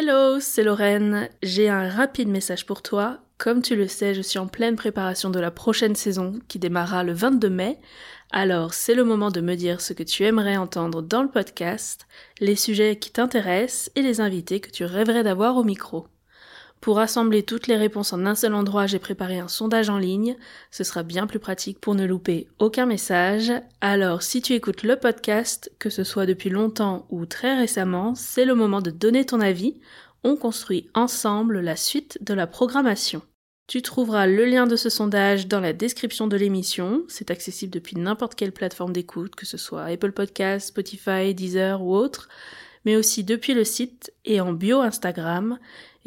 Hello, c'est Lorraine. J'ai un rapide message pour toi. Comme tu le sais, je suis en pleine préparation de la prochaine saison qui démarrera le 22 mai. Alors, c'est le moment de me dire ce que tu aimerais entendre dans le podcast, les sujets qui t'intéressent et les invités que tu rêverais d'avoir au micro. Pour rassembler toutes les réponses en un seul endroit, j'ai préparé un sondage en ligne. Ce sera bien plus pratique pour ne louper aucun message. Alors, si tu écoutes le podcast, que ce soit depuis longtemps ou très récemment, c'est le moment de donner ton avis. On construit ensemble la suite de la programmation. Tu trouveras le lien de ce sondage dans la description de l'émission. C'est accessible depuis n'importe quelle plateforme d'écoute, que ce soit Apple Podcasts, Spotify, Deezer ou autre, mais aussi depuis le site et en bio Instagram.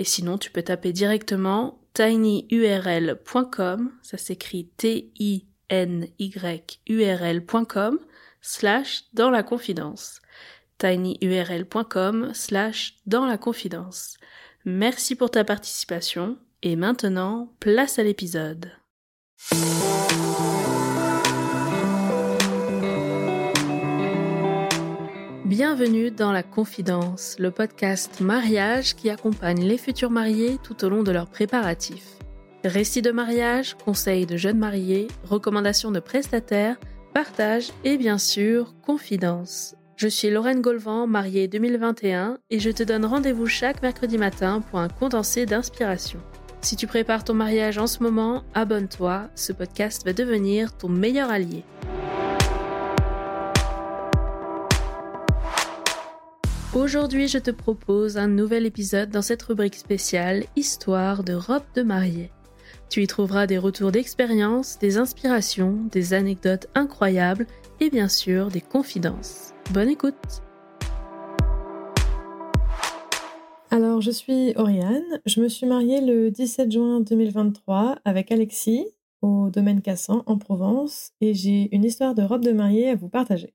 Et sinon, tu peux taper directement tinyurl.com, ça s'écrit T-I-N-Y-U-R-L.com, slash dans la confidence. tinyurl.com slash dans la confidence. Merci pour ta participation et maintenant, place à l'épisode. Bienvenue dans La Confidence, le podcast mariage qui accompagne les futurs mariés tout au long de leurs préparatifs. Récits de mariage, conseils de jeunes mariés, recommandations de prestataires, partage et bien sûr, confidence. Je suis Lorraine Golvan, mariée 2021, et je te donne rendez-vous chaque mercredi matin pour un condensé d'inspiration. Si tu prépares ton mariage en ce moment, abonne-toi, ce podcast va devenir ton meilleur allié. Aujourd'hui, je te propose un nouvel épisode dans cette rubrique spéciale Histoire de robe de mariée. Tu y trouveras des retours d'expérience, des inspirations, des anecdotes incroyables et bien sûr des confidences. Bonne écoute Alors, je suis Oriane. Je me suis mariée le 17 juin 2023 avec Alexis au domaine Cassan en Provence et j'ai une histoire de robe de mariée à vous partager.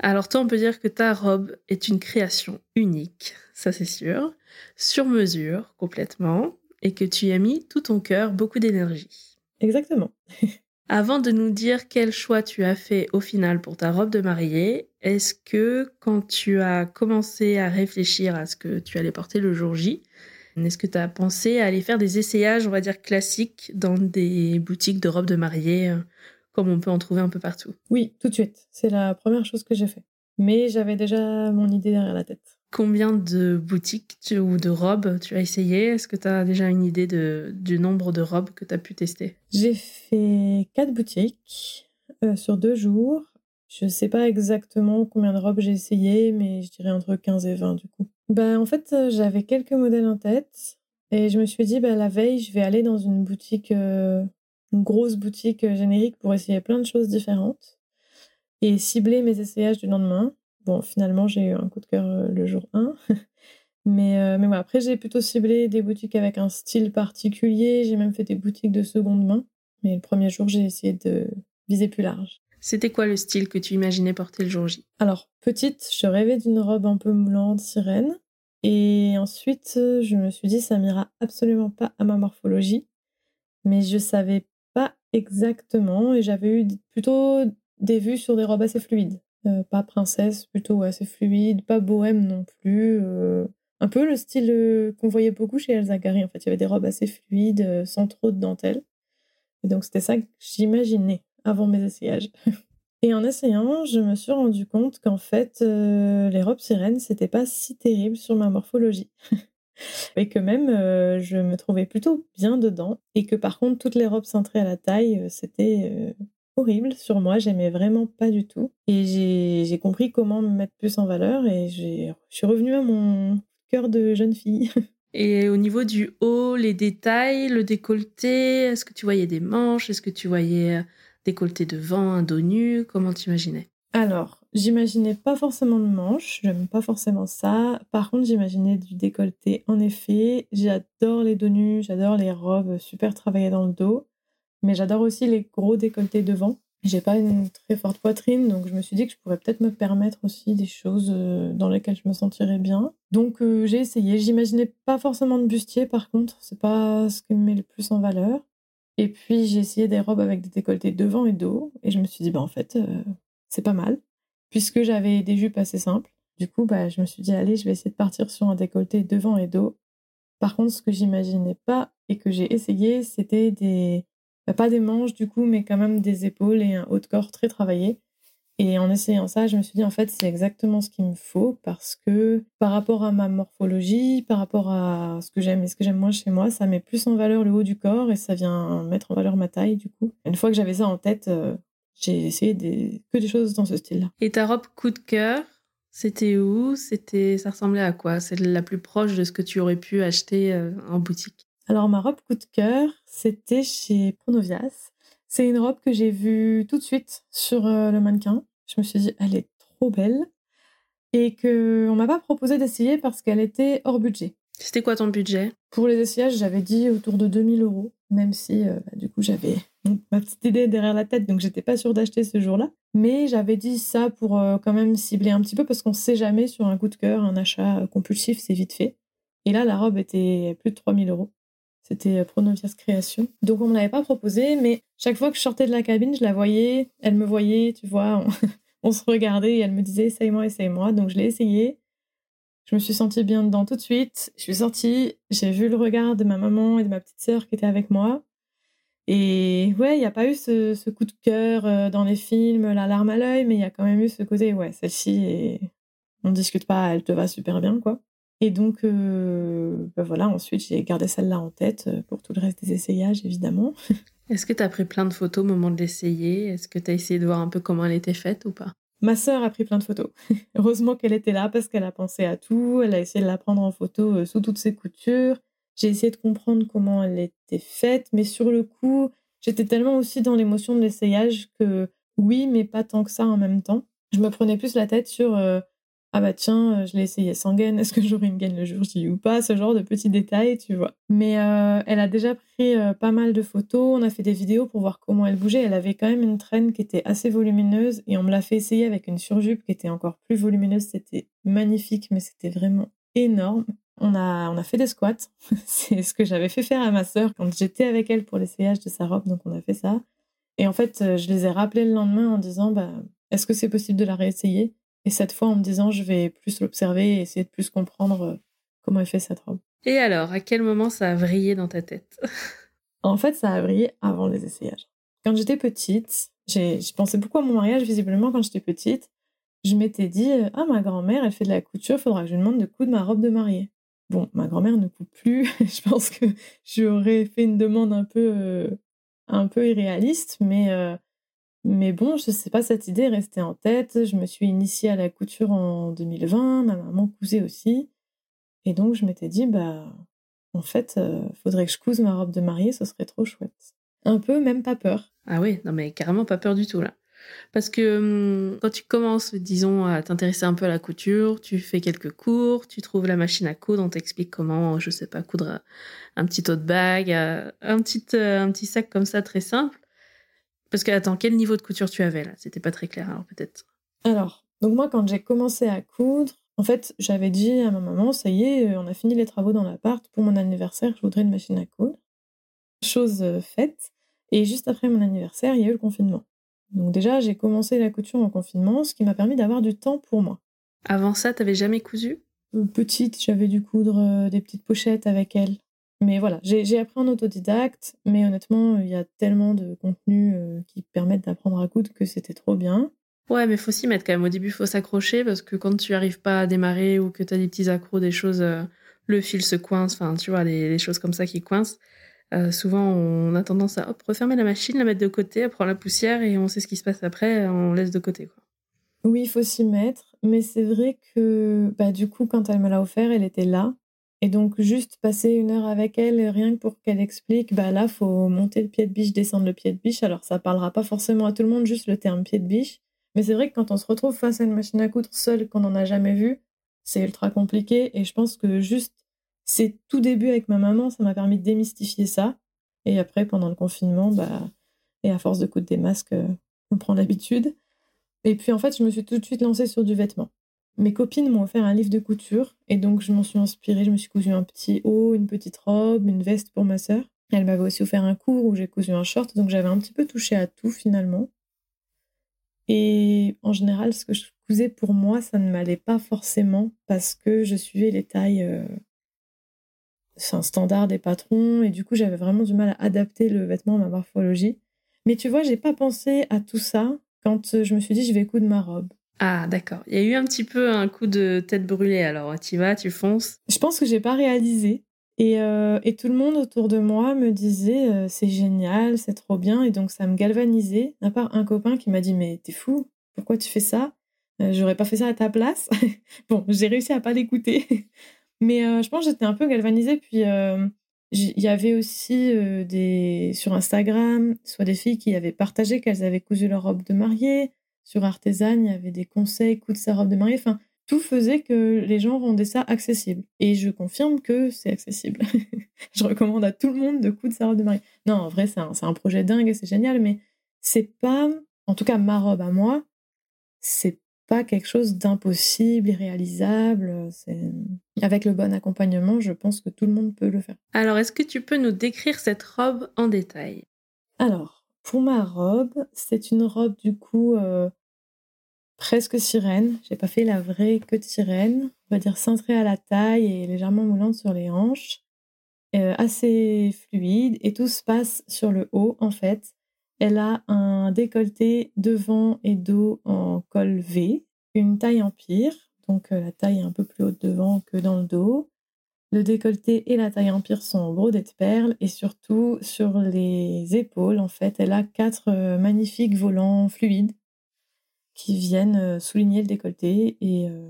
Alors toi, on peut dire que ta robe est une création unique, ça c'est sûr, sur mesure complètement, et que tu y as mis tout ton cœur, beaucoup d'énergie. Exactement. Avant de nous dire quel choix tu as fait au final pour ta robe de mariée, est-ce que quand tu as commencé à réfléchir à ce que tu allais porter le jour J, est-ce que tu as pensé à aller faire des essayages, on va dire classiques, dans des boutiques de robes de mariée comme on peut en trouver un peu partout. Oui, tout de suite. C'est la première chose que j'ai fait. Mais j'avais déjà mon idée derrière la tête. Combien de boutiques ou de robes tu as essayé? Est-ce que tu as déjà une idée de, du nombre de robes que tu as pu tester? J'ai fait quatre boutiques euh, sur deux jours. Je ne sais pas exactement combien de robes j'ai essayé, mais je dirais entre 15 et 20 du coup. Ben, en fait, euh, j'avais quelques modèles en tête et je me suis dit, ben, la veille, je vais aller dans une boutique euh, une grosse boutique euh, générique pour essayer plein de choses différentes et cibler mes essayages du lendemain. Bon, finalement, j'ai eu un coup de cœur euh, le jour 1. mais, euh, mais après, j'ai plutôt ciblé des boutiques avec un style particulier. J'ai même fait des boutiques de seconde main. Mais le premier jour, j'ai essayé de viser plus large. C'était quoi le style que tu imaginais porter le jour J? Alors, petite, je rêvais d'une robe un peu moulante, sirène. Et ensuite, je me suis dit, ça m'ira absolument pas à ma morphologie. Mais je savais exactement. Et j'avais eu plutôt des vues sur des robes assez fluides. Euh, pas princesse, plutôt assez fluide, pas bohème non plus. Euh, un peu le style euh, qu'on voyait beaucoup chez Elsa Gary. En fait, il y avait des robes assez fluides, sans trop de dentelle. Et donc, c'était ça que j'imaginais avant mes essayages. Et en essayant, je me suis rendu compte qu'en fait, les robes sirènes, c'était pas si terrible sur ma morphologie. et que même euh, je me trouvais plutôt bien dedans et que par contre toutes les robes cintrées à la taille euh, c'était euh, horrible sur moi. J'aimais vraiment pas du tout. Et j'ai compris comment me mettre plus en valeur et je suis revenue à mon cœur de jeune fille. Et au niveau du haut, les détails, le décolleté, est-ce que tu voyais des manches? Est-ce que tu voyais décolleté devant, un dos nu? Comment tu imaginais Alors, J'imaginais pas forcément de manches, j'aime pas forcément ça. Par contre, j'imaginais du décolleté. En effet, j'adore les dos nus, j'adore les robes super travaillées dans le dos, mais j'adore aussi les gros décolletés devant. J'ai pas une très forte poitrine, donc je me suis dit que je pourrais peut-être me permettre aussi des choses euh, dans lesquelles je me sentirais bien. Donc euh, j'ai essayé. J'imaginais pas forcément de bustier, par contre, c'est pas ce qui me met le plus en valeur. Et puis j'ai essayé des robes avec des décolletés devant et dos, et je me suis dit, bah en fait, euh, c'est pas mal puisque j'avais des jupes assez simples. Du coup, bah, je me suis dit, allez, je vais essayer de partir sur un décolleté devant et dos. Par contre, ce que j'imaginais pas et que j'ai essayé, c'était des. Bah, pas des manches du coup, mais quand même des épaules et un haut de corps très travaillé. Et en essayant ça, je me suis dit, en fait, c'est exactement ce qu'il me faut parce que par rapport à ma morphologie, par rapport à ce que j'aime et ce que j'aime moins chez moi, ça met plus en valeur le haut du corps et ça vient mettre en valeur ma taille, du coup. Une fois que j'avais ça en tête, euh, j'ai essayé des... que des choses dans ce style-là. Et ta robe coup de cœur, c'était où? C'était, Ça ressemblait à quoi? C'est la plus proche de ce que tu aurais pu acheter euh, en boutique? Alors, ma robe coup de cœur, c'était chez Pronovias. C'est une robe que j'ai vue tout de suite sur euh, le mannequin. Je me suis dit, elle est trop belle. Et qu'on m'a pas proposé d'essayer parce qu'elle était hors budget. C'était quoi ton budget? Pour les essayages, j'avais dit autour de 2000 euros, même si euh, bah, du coup j'avais ma petite idée derrière la tête, donc j'étais pas sûre d'acheter ce jour-là. Mais j'avais dit ça pour euh, quand même cibler un petit peu parce qu'on sait jamais sur un coup de cœur, un achat compulsif, c'est vite fait. Et là, la robe était plus de 3000 euros. C'était euh, Pronovias Création. Donc on me l'avait pas proposé, mais chaque fois que je sortais de la cabine, je la voyais, elle me voyait, tu vois, on, se regardait et elle me disait essaye-moi, essaye-moi. Donc je l'ai essayé. Je me suis sentie bien dedans tout de suite. Je suis sortie, j'ai vu le regard de ma maman et de ma petite sœur qui étaient avec moi. Et ouais, il n'y a pas eu ce, coup de cœur euh, dans les films, la larme à l'œil, mais il y a quand même eu ce côté, ouais, celle-ci, on discute pas, elle te va super bien, quoi. Et donc, euh, bah voilà, ensuite, j'ai gardé celle-là en tête euh, pour tout le reste des essayages, évidemment. Est-ce que tu as pris plein de photos au moment de l'essayer? Est-ce que tu as essayé de voir un peu comment elle était faite ou pas? Ma sœur a pris plein de photos. Heureusement qu'elle était là parce qu'elle a pensé à tout. Elle a essayé de la prendre en photo sous toutes ses coutures. J'ai essayé de comprendre comment elle était faite, mais sur le coup, j'étais tellement aussi dans l'émotion de l'essayage que oui, mais pas tant que ça en même temps. Je me prenais plus la tête sur ah bah tiens, euh, je l'ai essayé sans gaine, est-ce que j'aurai une gaine le jour J ou pas? Ce genre de petits détails, tu vois. Mais euh, elle a déjà pris euh, pas mal de photos, on a fait des vidéos pour voir comment elle bougeait. Elle avait quand même une traîne qui était assez volumineuse et on me l'a fait essayer avec une surjupe qui était encore plus volumineuse. C'était magnifique, mais c'était vraiment énorme. On a, on a fait des squats. C'est ce que j'avais fait faire à ma sœur quand j'étais avec elle pour l'essayage de sa robe, donc on a fait ça. Et en fait, je les ai rappelés le lendemain en disant bah, est-ce que c'est possible de la réessayer? Et cette fois, en me disant, je vais plus l'observer et essayer de plus comprendre euh, comment elle fait cette robe. Et alors, à quel moment ça a vrillé dans ta tête? En fait, ça a vrillé avant les essayages. Quand j'étais petite, j'ai pensé beaucoup à mon mariage, visiblement, quand j'étais petite. Je m'étais dit, euh, ah, ma grand-mère, elle fait de la couture, il faudra que je lui demande de coudre ma robe de mariée. Bon, ma grand-mère ne coupe plus. je pense que j'aurais fait une demande un peu, euh, un peu irréaliste, mais mais bon, je sais pas, cette idée est restée en tête. Je me suis initiée à la couture en 2020, ma maman cousait aussi. Et donc, je m'étais dit, bah, en fait, euh, faudrait que je couse ma robe de mariée, ce serait trop chouette. Un peu, même pas peur. Ah oui, non, mais carrément pas peur du tout, là. Parce que hum, quand tu commences, disons, à t'intéresser un peu à la couture, tu fais quelques cours, tu trouves la machine à coudre, on t'explique comment, je sais pas, coudre un petit tote bag, euh, un petit, euh, un petit sac comme ça très simple. Parce que, attends, quel niveau de couture tu avais là? C'était pas très clair, alors peut-être. Alors, donc moi, quand j'ai commencé à coudre, en fait, j'avais dit à ma maman, ça y est, on a fini les travaux dans l'appart. Pour mon anniversaire, je voudrais une machine à coudre. Chose euh, faite. Et juste après mon anniversaire, il y a eu le confinement. Donc déjà, j'ai commencé la couture en confinement, ce qui m'a permis d'avoir du temps pour moi. Avant ça, t'avais jamais cousu? Euh, Petite, j'avais dû coudre euh, des petites pochettes avec elle. Mais voilà, j'ai appris en autodidacte, mais honnêtement, il y a tellement de contenus euh, qui permettent d'apprendre à coudre que c'était trop bien. Ouais, mais faut s'y mettre quand même. Au début, il faut s'accrocher parce que quand tu arrives pas à démarrer ou que tu as des petits accros, des choses, euh, le fil se coince, enfin, tu vois, des, choses comme ça qui coincent. Euh, souvent, on a tendance à hop, refermer la machine, la mettre de côté, elle prend la poussière et on sait ce qui se passe après, on laisse de côté. Quoi. Oui, il faut s'y mettre, mais c'est vrai que bah, du coup, quand elle me l'a offert, elle était là. Et donc, juste passer une heure avec elle, rien que pour qu'elle explique, bah là, faut monter le pied de biche, descendre le pied de biche. Alors, ça parlera pas forcément à tout le monde, juste le terme pied de biche. Mais c'est vrai que quand on se retrouve face à une machine à coudre seule, qu'on n'en a jamais vue, c'est ultra compliqué. Et je pense que juste c'est tout début avec ma maman, ça m'a permis de démystifier ça. Et après, pendant le confinement, bah, et à force de coudre des masques, euh, on prend l'habitude. Et puis, en fait, je me suis tout de suite lancée sur du vêtement mes copines m'ont offert un livre de couture et donc je m'en suis inspirée. Je me suis cousu un petit haut, une petite robe, une veste pour ma sœur. Elle m'avait aussi offert un cours où j'ai cousu un short, donc j'avais un petit peu touché à tout finalement. Et en général, ce que je couser pour moi, ça ne m'allait pas forcément parce que je suivais les tailles euh, un standard des patrons et du coup j'avais vraiment du mal à adapter le vêtement à ma morphologie. Mais tu vois, j'ai pas pensé à tout ça quand euh, je me suis dit je vais coudre ma robe. Ah d'accord, il y a eu un petit peu un coup de tête brûlée alors, tu vas, tu fonces. Je pense que j'ai pas réalisé et, euh, et, tout le monde autour de moi me disait euh, c'est génial, c'est trop bien. Et donc ça me galvanisait. À part un copain qui m'a dit mais t'es fou, pourquoi tu fais ça? J'aurais pas fait ça à ta place. bon, j'ai réussi à pas l'écouter. Mais je pense que j'étais un peu galvanisée. Puis il y avait aussi des sur Instagram, soit des filles qui avaient partagé qu'elles avaient cousu leur robe de mariée. Sur Artisan, il y avait des conseils, coudre sa robe de mariée. Enfin, tout faisait que les gens rendaient ça accessible. Et je confirme que c'est accessible. je recommande à tout le monde de coudre sa robe de mariée. Non, en vrai, c'est un, projet dingue c'est génial, mais c'est pas, en tout cas, ma robe à moi, c'est pas quelque chose d'impossible, irréalisable. Avec le bon accompagnement, je pense que tout le monde peut le faire. Alors, est-ce que tu peux nous décrire cette robe en détail? Alors, pour ma robe, c'est une robe du coup euh, presque sirène. J'ai pas fait la vraie queue de sirène. On va dire cintrée à la taille et légèrement moulante sur les hanches. Euh, assez fluide et tout se passe sur le haut en fait. Elle a un décolleté devant et dos en col V, une taille empire, donc la taille est un peu plus haute devant que dans le dos. Le décolleté et la taille empire sont brodés de perles et surtout sur les épaules, en fait, elle a quatre euh, magnifiques volants fluides qui viennent euh, souligner le décolleté et euh,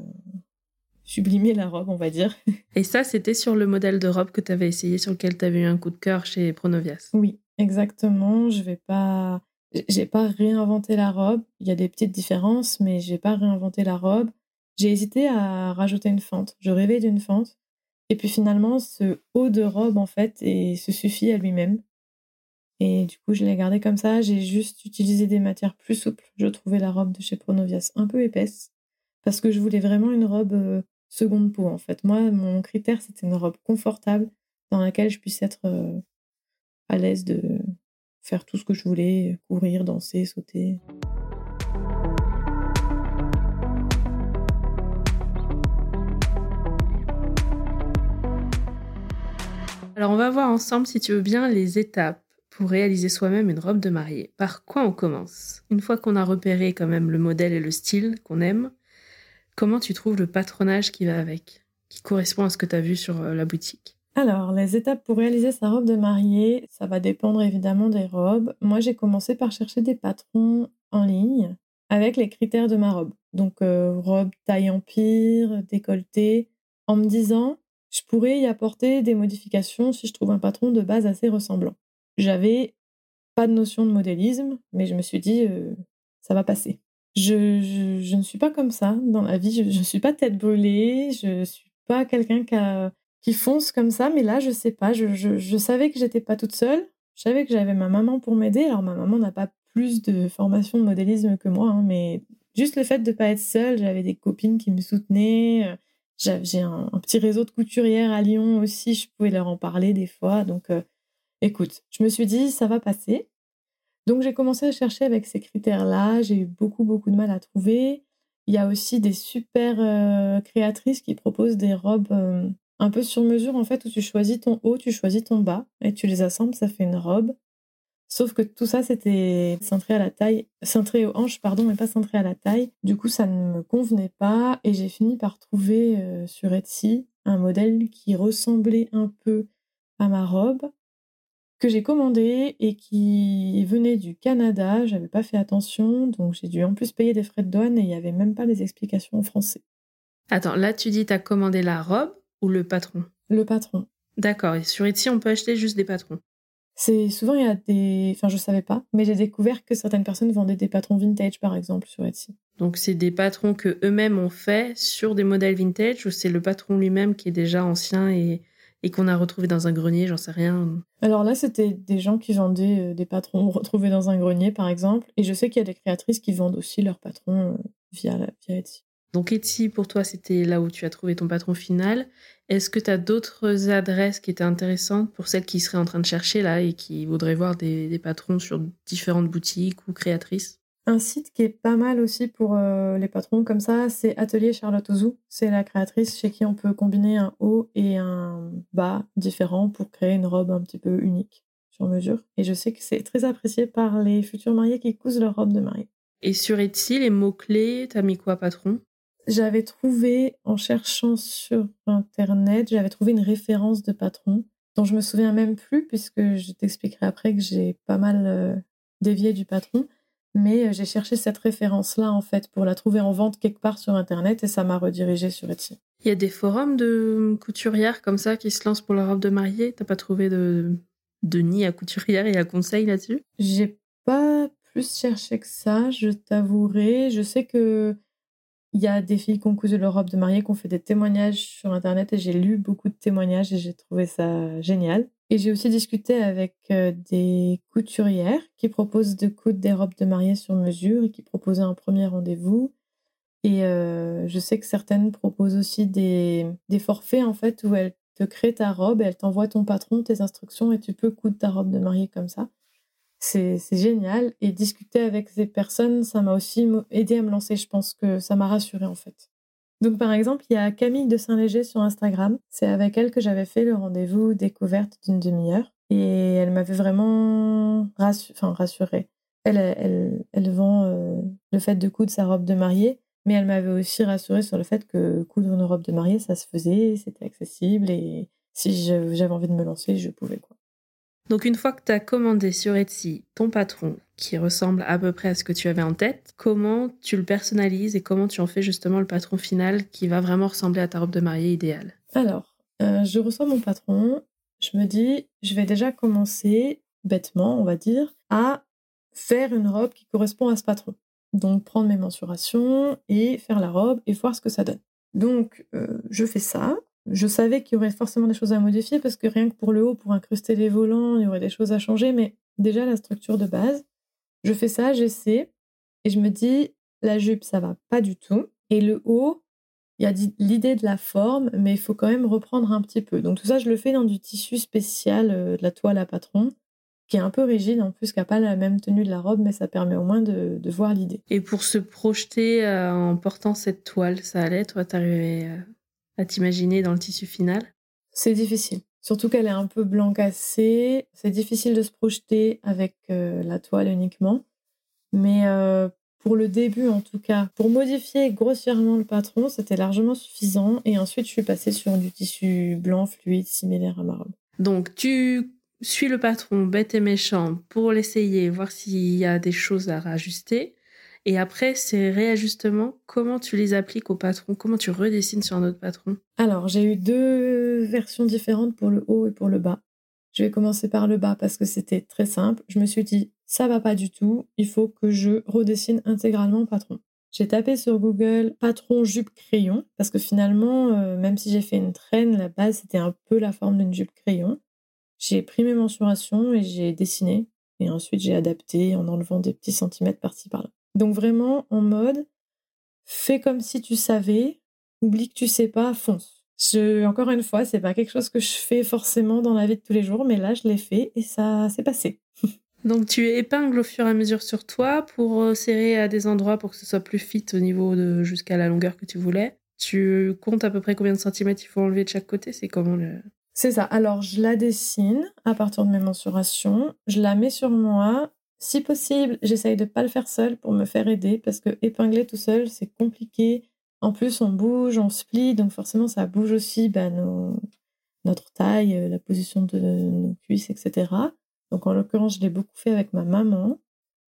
sublimer la robe, on va dire. Et ça, c'était sur le modèle de robe que tu avais essayé, sur lequel tu avais eu un coup de cœur chez Pronovias. Oui, exactement. Je vais pas. J'ai pas réinventé la robe. Il y a des petites différences, mais j'ai pas réinventé la robe. J'ai hésité à rajouter une fente. Je rêvais d'une fente. Et puis finalement, ce haut de robe, en fait, et se suffit à lui-même. Et du coup, je l'ai gardé comme ça. J'ai juste utilisé des matières plus souples. Je trouvais la robe de chez Pronovias un peu épaisse parce que je voulais vraiment une robe euh, seconde peau en fait. Moi, mon critère, c'était une robe confortable dans laquelle je puisse être euh, à l'aise de faire tout ce que je voulais, courir, danser, sauter. Alors on va voir ensemble, si tu veux bien, les étapes pour réaliser soi-même une robe de mariée. Par quoi on commence? Une fois qu'on a repéré quand même le modèle et le style qu'on aime, comment tu trouves le patronage qui va avec, qui correspond à ce que tu as vu sur euh, la boutique? Alors, les étapes pour réaliser sa robe de mariée, ça va dépendre évidemment des robes. Moi, j'ai commencé par chercher des patrons en ligne avec les critères de ma robe. Donc, euh, robe taille empire, décolleté, en me disant, je pourrais y apporter des modifications si je trouve un patron de base assez ressemblant. J'avais pas de notion de modélisme, mais je me suis dit, euh, ça va passer. Je, je, ne suis pas comme ça dans la vie, je ne suis pas tête brûlée, je suis pas quelqu'un qui, fonce comme ça, mais là, je sais pas, je, je savais que j'étais pas toute seule, je savais que j'avais ma maman pour m'aider, alors ma maman n'a pas plus de formation de modélisme que moi, hein, mais juste le fait de pas être seule, j'avais des copines qui me soutenaient, euh, j'ai un, petit réseau de couturières à Lyon aussi, je pouvais leur en parler des fois, donc... Euh, Écoute, je me suis dit, ça va passer. Donc j'ai commencé à chercher avec ces critères-là. J'ai eu beaucoup, beaucoup de mal à trouver. Il y a aussi des super euh, créatrices qui proposent des robes euh, un peu sur mesure, en fait, où tu choisis ton haut, tu choisis ton bas, et tu les assembles, ça fait une robe. Sauf que tout ça, c'était cintré à la taille, cintré aux hanches, pardon, mais pas cintré à la taille. Du coup, ça ne me convenait pas, et j'ai fini par trouver euh, sur Etsy un modèle qui ressemblait un peu à ma robe, que j'ai commandé et qui venait du Canada. J'avais pas fait attention, donc j'ai dû en plus payer des frais de douane et il n'y avait même pas les explications en français. Attends, là tu dis tu as commandé la robe ou le patron? Le patron. D'accord, et sur Etsy on peut acheter juste des patrons? C'est souvent il y a des enfin je savais pas mais j'ai découvert que certaines personnes vendaient des patrons vintage par exemple sur Etsy. Donc c'est des patrons que eux-mêmes ont fait sur des modèles vintage ou c'est le patron lui-même qui est déjà ancien et et qu'on a retrouvé dans un grenier, j'en sais rien. Alors là, c'était des gens qui vendaient euh, des patrons retrouvés dans un grenier, par exemple. Et je sais qu'il y a des créatrices qui vendent aussi leurs patrons euh, via, via Etsy. Donc Etsy, pour toi, c'était là où tu as trouvé ton patron final. Est-ce que tu as d'autres adresses qui étaient intéressantes pour celles qui seraient en train de chercher là et qui voudraient voir des, des patrons sur différentes boutiques ou créatrices? Un site qui est pas mal aussi pour euh, les patrons comme ça, c'est Atelier Charlotte Ouzou. C'est la créatrice chez qui on peut combiner un haut et un bas différents pour créer une robe un petit peu unique sur mesure. Et je sais que c'est très apprécié par les futurs mariés qui cousent leur robe de mariée. Et sur Etsy, les mots-clés, t'as mis quoi, patron? J'avais trouvé, en cherchant sur Internet, j'avais trouvé une référence de patron dont je me souviens même plus, puisque je t'expliquerai après que j'ai pas mal euh, dévié du patron. Mais euh, j'ai cherché cette référence-là, en fait, pour la trouver en vente quelque part sur Internet et ça m'a redirigé sur Etsy. Il y a des forums de couturières comme ça qui se lancent pour leur robe de mariée? T'as pas trouvé de, de nid à couturière et à conseil là-dessus? J'ai pas plus cherché que ça, je t'avouerai. Je sais que il y a des filles qui ont cousu leur robe de mariée, qui ont fait des témoignages sur Internet et j'ai lu beaucoup de témoignages et j'ai trouvé ça génial. Et j'ai aussi discuté avec euh, des couturières qui proposent de coudre des robes de mariée sur mesure et qui proposaient un premier rendez-vous. Et euh, je sais que certaines proposent aussi des, des forfaits en fait où elles te créent ta robe et elles t'envoient ton patron, tes instructions et tu peux coudre ta robe de mariée comme ça. C'est génial. Et discuter avec ces personnes, ça m'a aussi aidé à me lancer. Je pense que ça m'a rassurée en fait. Donc par exemple, il y a Camille de Saint-Léger sur Instagram. C'est avec elle que j'avais fait le rendez-vous découverte d'une demi-heure. Et elle m'avait vraiment rassurée. Elle vend euh, le fait de coudre sa robe de mariée, mais elle m'avait aussi rassurée sur le fait que coudre une robe de mariée, ça se faisait, c'était accessible et si j'avais envie de me lancer, je pouvais. Quoi. Donc une fois que tu as commandé sur Etsy ton patron, qui ressemble à peu près à ce que tu avais en tête, comment tu le personnalises et comment tu en fais justement le patron final qui va vraiment ressembler à ta robe de mariée idéale? Alors, euh, je reçois mon patron, je me dis, je vais déjà commencer, bêtement on va dire, à faire une robe qui correspond à ce patron. Donc prendre mes mensurations et faire la robe et voir ce que ça donne. Donc euh, je fais ça, je savais qu'il y aurait forcément des choses à modifier parce que rien que pour le haut, pour incruster les volants, il y aurait des choses à changer. Mais déjà, la structure de base, je fais ça, j'essaie et je me dis, la jupe, ça va pas du tout. Et le haut, il y a l'idée de la forme, mais il faut quand même reprendre un petit peu. Donc tout ça, je le fais dans du tissu spécial, euh, de la toile à patron, qui est un peu rigide en plus, qui n'a pas la même tenue de la robe, mais ça permet au moins de, voir l'idée. Et pour se projeter euh, en portant cette toile, ça allait, toi, t'arrivais euh, à t'imaginer dans le tissu final? C'est difficile. Surtout qu'elle est un peu blanc cassé. C'est difficile de se projeter avec euh, la toile uniquement. Mais euh, pour le début, en tout cas, pour modifier grossièrement le patron, c'était largement suffisant. Et ensuite, je suis passée sur du tissu blanc fluide similaire à ma robe. Donc, tu suis le patron bête et méchant pour l'essayer, voir s'il y a des choses à rajuster. Et après, ces réajustements, comment tu les appliques au patron? Comment tu redessines sur un autre patron? Alors, j'ai eu deux versions différentes pour le haut et pour le bas. Je vais commencer par le bas parce que c'était très simple. Je me suis dit, ça va pas du tout, il faut que je redessine intégralement patron. J'ai tapé sur Google patron jupe crayon parce que finalement, euh, même si j'ai fait une traîne, la base c'était un peu la forme d'une jupe crayon. J'ai pris mes mensurations et j'ai dessiné et ensuite j'ai adapté en enlevant des petits centimètres par-ci par-là. Donc vraiment en mode, fais comme si tu savais, oublie que tu sais pas, fonce. Je, encore une fois, c'est pas quelque chose que je fais forcément dans la vie de tous les jours, mais là je l'ai fait et ça s'est passé. Donc tu épingles au fur et à mesure sur toi pour euh, serrer à des endroits pour que ce soit plus fit au niveau de jusqu'à la longueur que tu voulais. Tu comptes à peu près combien de centimètres il faut enlever de chaque côté? C'est comment le... C'est ça. Alors je la dessine à partir de mes mensurations, je la mets sur moi si possible, j'essaye de ne pas le faire seul pour me faire aider parce que épingler tout seul, c'est compliqué. En plus, on bouge, on se plie, donc forcément, ça bouge aussi bah, notre taille, euh, la position de nos cuisses, etc. Donc, en l'occurrence, je l'ai beaucoup fait avec ma maman.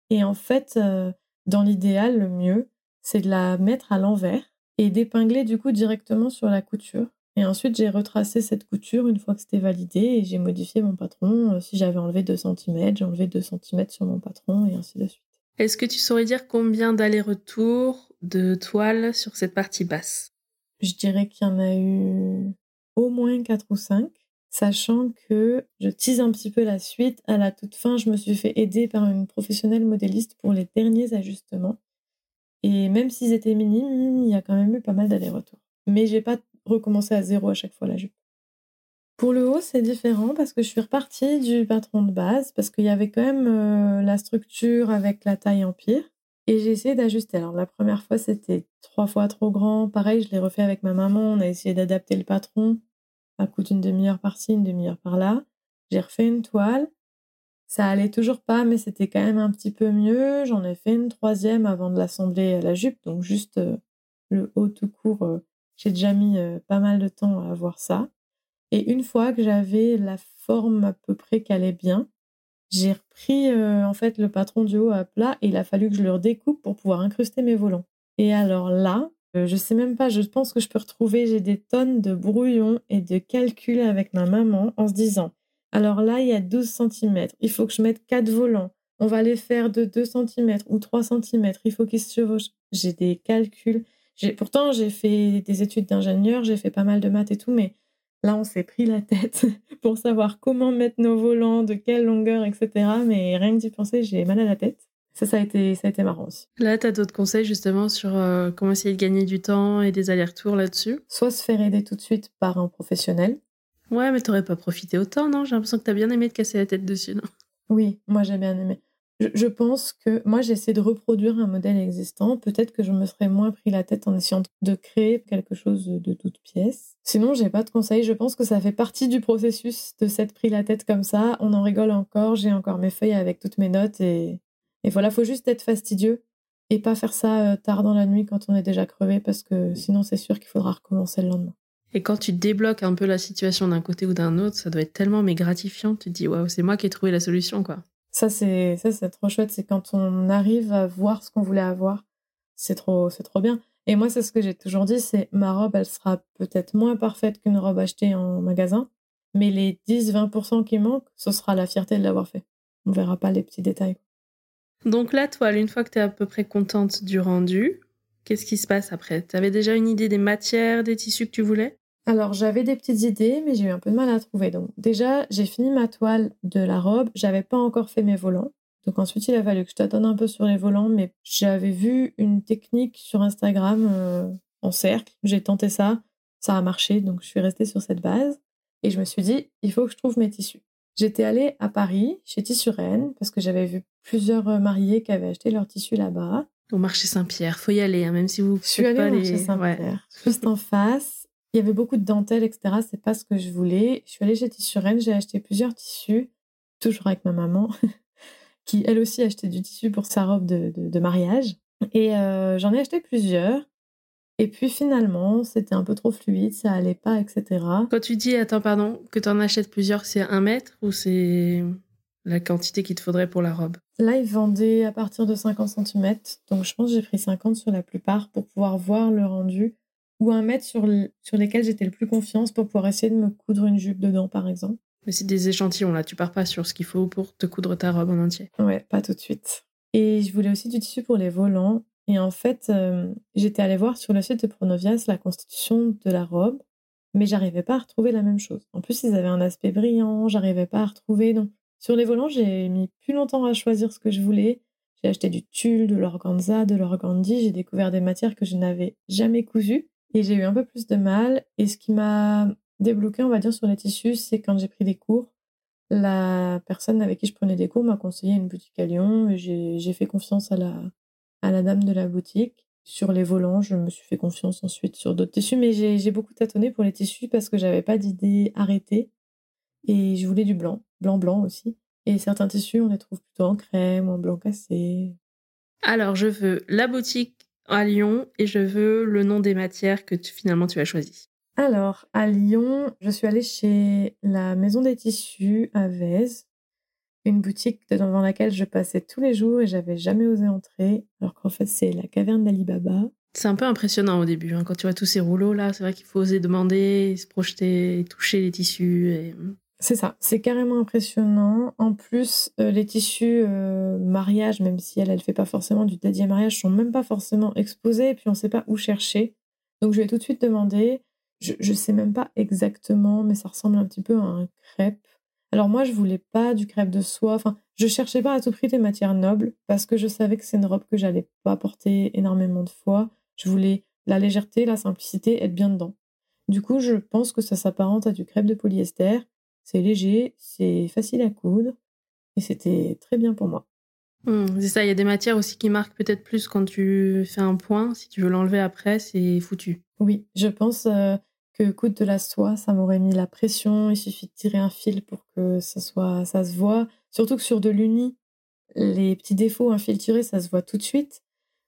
Et en fait, euh, dans l'idéal, le mieux, c'est de la mettre à l'envers et d'épingler du coup directement sur la couture. Et ensuite, j'ai retracé cette couture une fois que c'était validé et j'ai modifié mon patron. Euh, si j'avais enlevé 2 cm, j'ai enlevé 2 cm sur mon patron et ainsi de suite. Est-ce que tu saurais dire combien d'allers-retours de toile sur cette partie basse? Je dirais qu'il y en a eu au moins 4 ou 5, sachant que je tease un petit peu la suite. À la toute fin, je me suis fait aider par une professionnelle modéliste pour les derniers ajustements. Et même s'ils étaient minimes, il y a quand même eu pas mal d'allers-retours. Mais j'ai pas recommencer à zéro à chaque fois la jupe. Pour le haut, c'est différent parce que je suis repartie du patron de base, parce qu'il y avait quand même euh, la structure avec la taille empire. Et j'ai essayé d'ajuster. Alors la première fois, c'était trois fois trop grand. Pareil, je l'ai refait avec ma maman. On a essayé d'adapter le patron. Ça coûte une demi-heure par-ci, une demi-heure par-là. J'ai refait une toile. Ça allait toujours pas, mais c'était quand même un petit peu mieux. J'en ai fait une troisième avant de l'assembler à la jupe. Donc juste euh, le haut tout court. Euh, j'ai déjà mis pas mal de temps à avoir ça. Et une fois que j'avais la forme à peu près qu'elle est bien, j'ai repris en fait le patron du haut à plat et il a fallu que je le redécoupe pour pouvoir incruster mes volants. Et alors là, euh, je sais même pas, je pense que je peux retrouver, j'ai des tonnes de brouillons et de calculs avec ma maman en se disant, alors là, il y a 12 cm, il faut que je mette 4 volants, on va les faire de 2 cm ou 3 cm, il faut qu'ils se chevauchent. J'ai des calculs. Pourtant, j'ai fait des études d'ingénieur, j'ai fait pas mal de maths et tout, mais Là, on s'est pris la tête pour savoir comment mettre nos volants, de quelle longueur, etc. Mais rien que d'y penser, j'ai mal à la tête. Ça, ça a été, ça a été marrant aussi. Là, tu as d'autres conseils justement sur euh, comment essayer de gagner du temps et des allers-retours là-dessus? Soit se faire aider tout de suite par un professionnel. Ouais, mais t'aurais pas profité autant, non? J'ai l'impression que tu as bien aimé de casser la tête dessus, non? Oui, moi j'ai bien aimé je pense que moi, j'essaie de reproduire un modèle existant. Peut-être que je me serais moins pris la tête en essayant de créer quelque chose de toute pièce. Sinon, j'ai pas de conseils. Je pense que ça fait partie du processus de s'être pris la tête comme ça. On en rigole encore. J'ai encore mes feuilles avec toutes mes notes et, et voilà, faut juste être fastidieux et pas faire ça euh, tard dans la nuit quand on est déjà crevé parce que sinon, c'est sûr qu'il faudra recommencer le lendemain. Et quand tu débloques un peu la situation d'un côté ou d'un autre, ça doit être tellement mais gratifiant. Tu te dis, waouh, c'est moi qui ai trouvé la solution, quoi. Ça, c'est ça, c'est trop chouette. C'est quand on arrive à voir ce qu'on voulait avoir. C'est trop, c'est trop bien. Et moi, c'est ce que j'ai toujours dit, c'est ma robe, elle sera peut-être moins parfaite qu'une robe achetée en magasin, mais les 10-20% qui manquent, ce sera la fierté de l'avoir fait. On verra pas les petits détails. Donc là, toi, une fois que tu es à peu près contente du rendu, qu'est-ce qui se passe après? Tu avais déjà une idée des matières, des tissus que tu voulais? Alors, j'avais des petites idées, mais j'ai eu un peu de mal à trouver. Donc, déjà, j'ai fini ma toile de la robe. J'avais pas encore fait mes volants. Donc, ensuite, il a fallu que je tâtonne un peu sur les volants, mais j'avais vu une technique sur Instagram euh, en cercle. J'ai tenté ça. Ça a marché, donc je suis restée sur cette base. Et je me suis dit, il faut que je trouve mes tissus. J'étais allée à Paris, chez Tissuren, parce que j'avais vu plusieurs euh, mariés qui avaient acheté leurs tissus là-bas. Au marché Saint-Pierre, faut y aller, hein, même si vous. Je suis allée au marché Saint-Pierre, juste en face. Il y avait beaucoup de dentelles, etc. C'est pas ce que je voulais. Je suis allée chez Tissuren, j'ai acheté plusieurs tissus, toujours avec ma maman, qui elle aussi achetait du tissu pour sa robe de, mariage. Et euh, j'en ai acheté plusieurs. Et puis finalement, c'était un peu trop fluide, ça allait pas, etc. Quand tu dis, attends, pardon, que tu en achètes plusieurs, c'est un mètre ou c'est la quantité qu'il te faudrait pour la robe? Là, ils vendaient à partir de 50 cm. Donc je pense que j'ai pris 50 sur la plupart pour pouvoir voir le rendu ou un mètre sur, sur lesquels j'étais le plus confiance pour pouvoir essayer de me coudre une jupe dedans, par exemple. Mais c'est des échantillons, là. Tu pars pas sur ce qu'il faut pour te coudre ta robe en entier. Ouais, pas tout de suite. Et je voulais aussi du tissu pour les volants. Et en fait, euh, j'étais allée voir sur le site de Pronovias la constitution de la robe, mais j'arrivais pas à retrouver la même chose. En plus, ils avaient un aspect brillant, j'arrivais pas à retrouver. Donc, sur les volants, j'ai mis plus longtemps à choisir ce que je voulais. J'ai acheté du tulle, de l'organza, de l'organdi. J'ai découvert des matières que je n'avais jamais cousues. Et j'ai eu un peu plus de mal. Et ce qui m'a débloqué, on va dire, sur les tissus, c'est quand j'ai pris des cours. La personne avec qui je prenais des cours m'a conseillé une boutique à Lyon. J'ai fait confiance à la, dame de la boutique. Sur les volants, je me suis fait confiance ensuite sur d'autres tissus. Mais j'ai beaucoup tâtonné pour les tissus parce que j'avais pas d'idée arrêtée. Et je voulais du blanc, blanc-blanc aussi. Et certains tissus, on les trouve plutôt en crème en blanc cassé. Alors, je veux la boutique à Lyon et je veux le nom des matières que finalement tu as choisi. Alors, à Lyon, je suis allée chez la Maison des Tissus à Vèze, une boutique devant laquelle je passais tous les jours et j'avais jamais osé entrer, alors qu'en fait, c'est la caverne d'Ali Baba. C'est un peu impressionnant au début, hein. quand tu vois tous ces rouleaux là, c'est vrai qu'il faut oser demander, se projeter, toucher les tissus. Et... C'est ça, c'est carrément impressionnant. En plus, euh, les tissus euh, mariage, même si elle, elle fait pas forcément du dédié mariage, sont même pas forcément exposés et puis on sait pas où chercher. Donc je vais tout de suite demander. Je, je sais même pas exactement, mais ça ressemble un petit peu à un crêpe. Alors moi, je voulais pas du crêpe de soie. Enfin, je cherchais pas à tout prix des matières nobles parce que je savais que c'est une robe que j'allais pas porter énormément de fois. Je voulais la légèreté, la simplicité, être bien dedans. Du coup, je pense que ça s'apparente à du crêpe de polyester c'est léger, c'est facile à coudre et c'était très bien pour moi. Mmh, c'est ça, il y a des matières aussi qui marquent peut-être plus quand tu fais un point. Si tu veux l'enlever après, c'est foutu. Oui, je pense euh, que coûte de la soie, ça m'aurait mis la pression. Il suffit de tirer un fil pour que ça soit, ça se voit. Surtout que sur de l'uni, les petits défauts infiltrés, ça se voit tout de suite.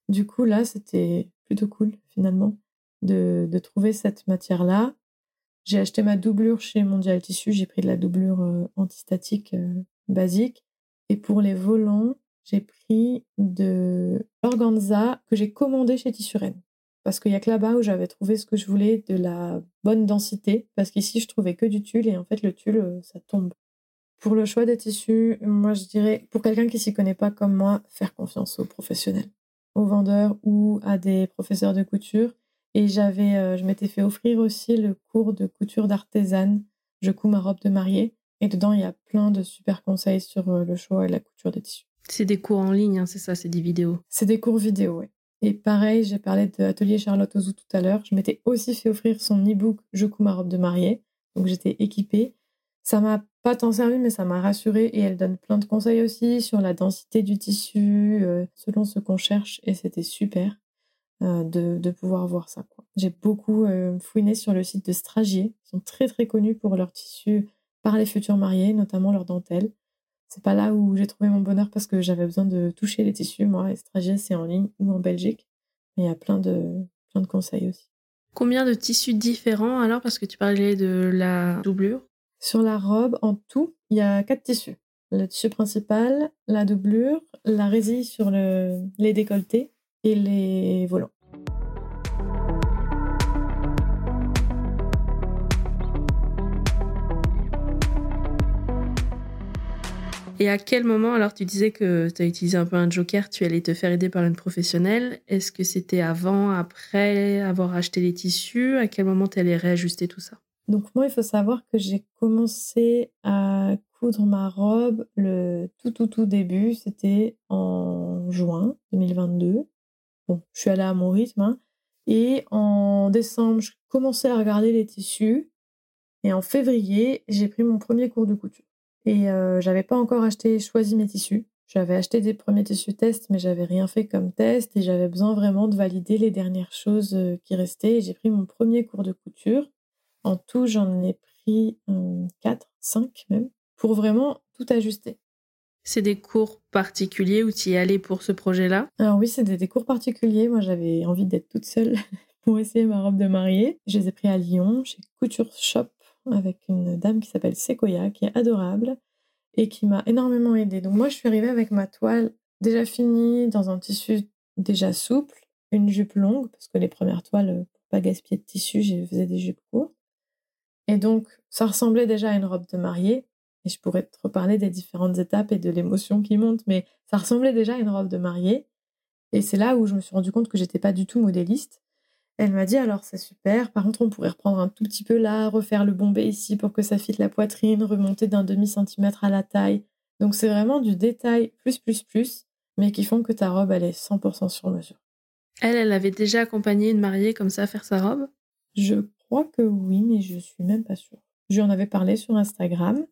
Du coup, là, c'était plutôt cool finalement de, de trouver cette matière-là. J'ai acheté ma doublure chez Mondial Tissu. J'ai pris de la doublure euh, antistatique euh, basique. Et pour les volants, j'ai pris de l'organza que j'ai commandé chez Tissuren. Parce qu'il y a que là-bas où j'avais trouvé ce que je voulais, de la bonne densité. Parce qu'ici, je trouvais que du tulle et en fait, le tulle, euh, ça tombe. Pour le choix des tissus, moi, je dirais, pour quelqu'un qui s'y connaît pas comme moi, faire confiance aux professionnels, aux vendeurs ou à des professeurs de couture. Et j'avais, euh, je m'étais fait offrir aussi le cours de couture d'artisane. Je couds ma robe de mariée. Et dedans, il y a plein de super conseils sur euh, le choix et la couture des tissus. C'est des cours en ligne, hein, c'est ça, c'est des vidéos. C'est des cours vidéo, oui. Et pareil, j'ai parlé de Atelier Charlotte Ozou tout à l'heure. Je m'étais aussi fait offrir son e-book Je couds ma robe de mariée. Donc j'étais équipée. Ça m'a pas tant servi, mais ça m'a rassurée. Et elle donne plein de conseils aussi sur la densité du tissu, euh, selon ce qu'on cherche. Et c'était super euh, de, pouvoir voir ça. J'ai beaucoup euh, fouiné sur le site de Stragier. Ils sont très très connus pour leurs tissus par les futurs mariés, notamment leurs dentelles c'est pas là où j'ai trouvé mon bonheur parce que j'avais besoin de toucher les tissus. Moi, Estragia, c'est en ligne ou en Belgique. Mais il y a plein de, plein de conseils aussi. Combien de tissus différents alors Parce que tu parlais de la doublure? Sur la robe, en tout, il y a quatre tissus. Le tissu principal, la doublure, la résille sur le, les décolletés et les volants. Et à quel moment, alors tu disais que tu as utilisé un peu un joker, tu allais te faire aider par une professionnelle. Est-ce que c'était avant, après avoir acheté les tissus? À quel moment tu allais réajuster tout ça? Donc moi, il faut savoir que j'ai commencé à coudre ma robe le tout tout tout début, c'était en juin 2022. Bon, je suis allée à mon rythme. Hein. Et en décembre, je commençais à regarder les tissus. Et en février, j'ai pris mon premier cours de couture. Et euh, j'avais pas encore acheté, choisi mes tissus. J'avais acheté des premiers tissus tests, mais j'avais rien fait comme test et j'avais besoin vraiment de valider les dernières choses euh, qui restaient. J'ai pris mon premier cours de couture. En tout, j'en ai pris 4, 5 même, pour vraiment tout ajuster. C'est des cours particuliers où tu y allais pour ce projet-là? Alors oui, c'est des, cours particuliers. Moi, j'avais envie d'être toute seule pour essayer ma robe de mariée. Je les ai pris à Lyon, chez Couture Shop avec une dame qui s'appelle Sequoia, qui est adorable et qui m'a énormément aidée. Donc moi, je suis arrivée avec ma toile déjà finie, dans un tissu déjà souple, une jupe longue, parce que les premières toiles, pour pas gaspiller de tissu, je faisais des jupes courtes. Et donc, ça ressemblait déjà à une robe de mariée. Et je pourrais te reparler des différentes étapes et de l'émotion qui monte, mais ça ressemblait déjà à une robe de mariée. Et c'est là où je me suis rendu compte que j'étais pas du tout modéliste elle m'a dit alors c'est super, par contre on pourrait reprendre un tout petit peu là, refaire le bombé ici pour que ça fitte la poitrine, remonter d'un demi centimètre à la taille. Donc c'est vraiment du détail plus plus plus, mais qui font que ta robe elle est 100% sur mesure. Elle, elle avait déjà accompagné une mariée comme ça à faire sa robe? Je crois que oui, mais je suis même pas sûre. Je lui en avais parlé sur Instagram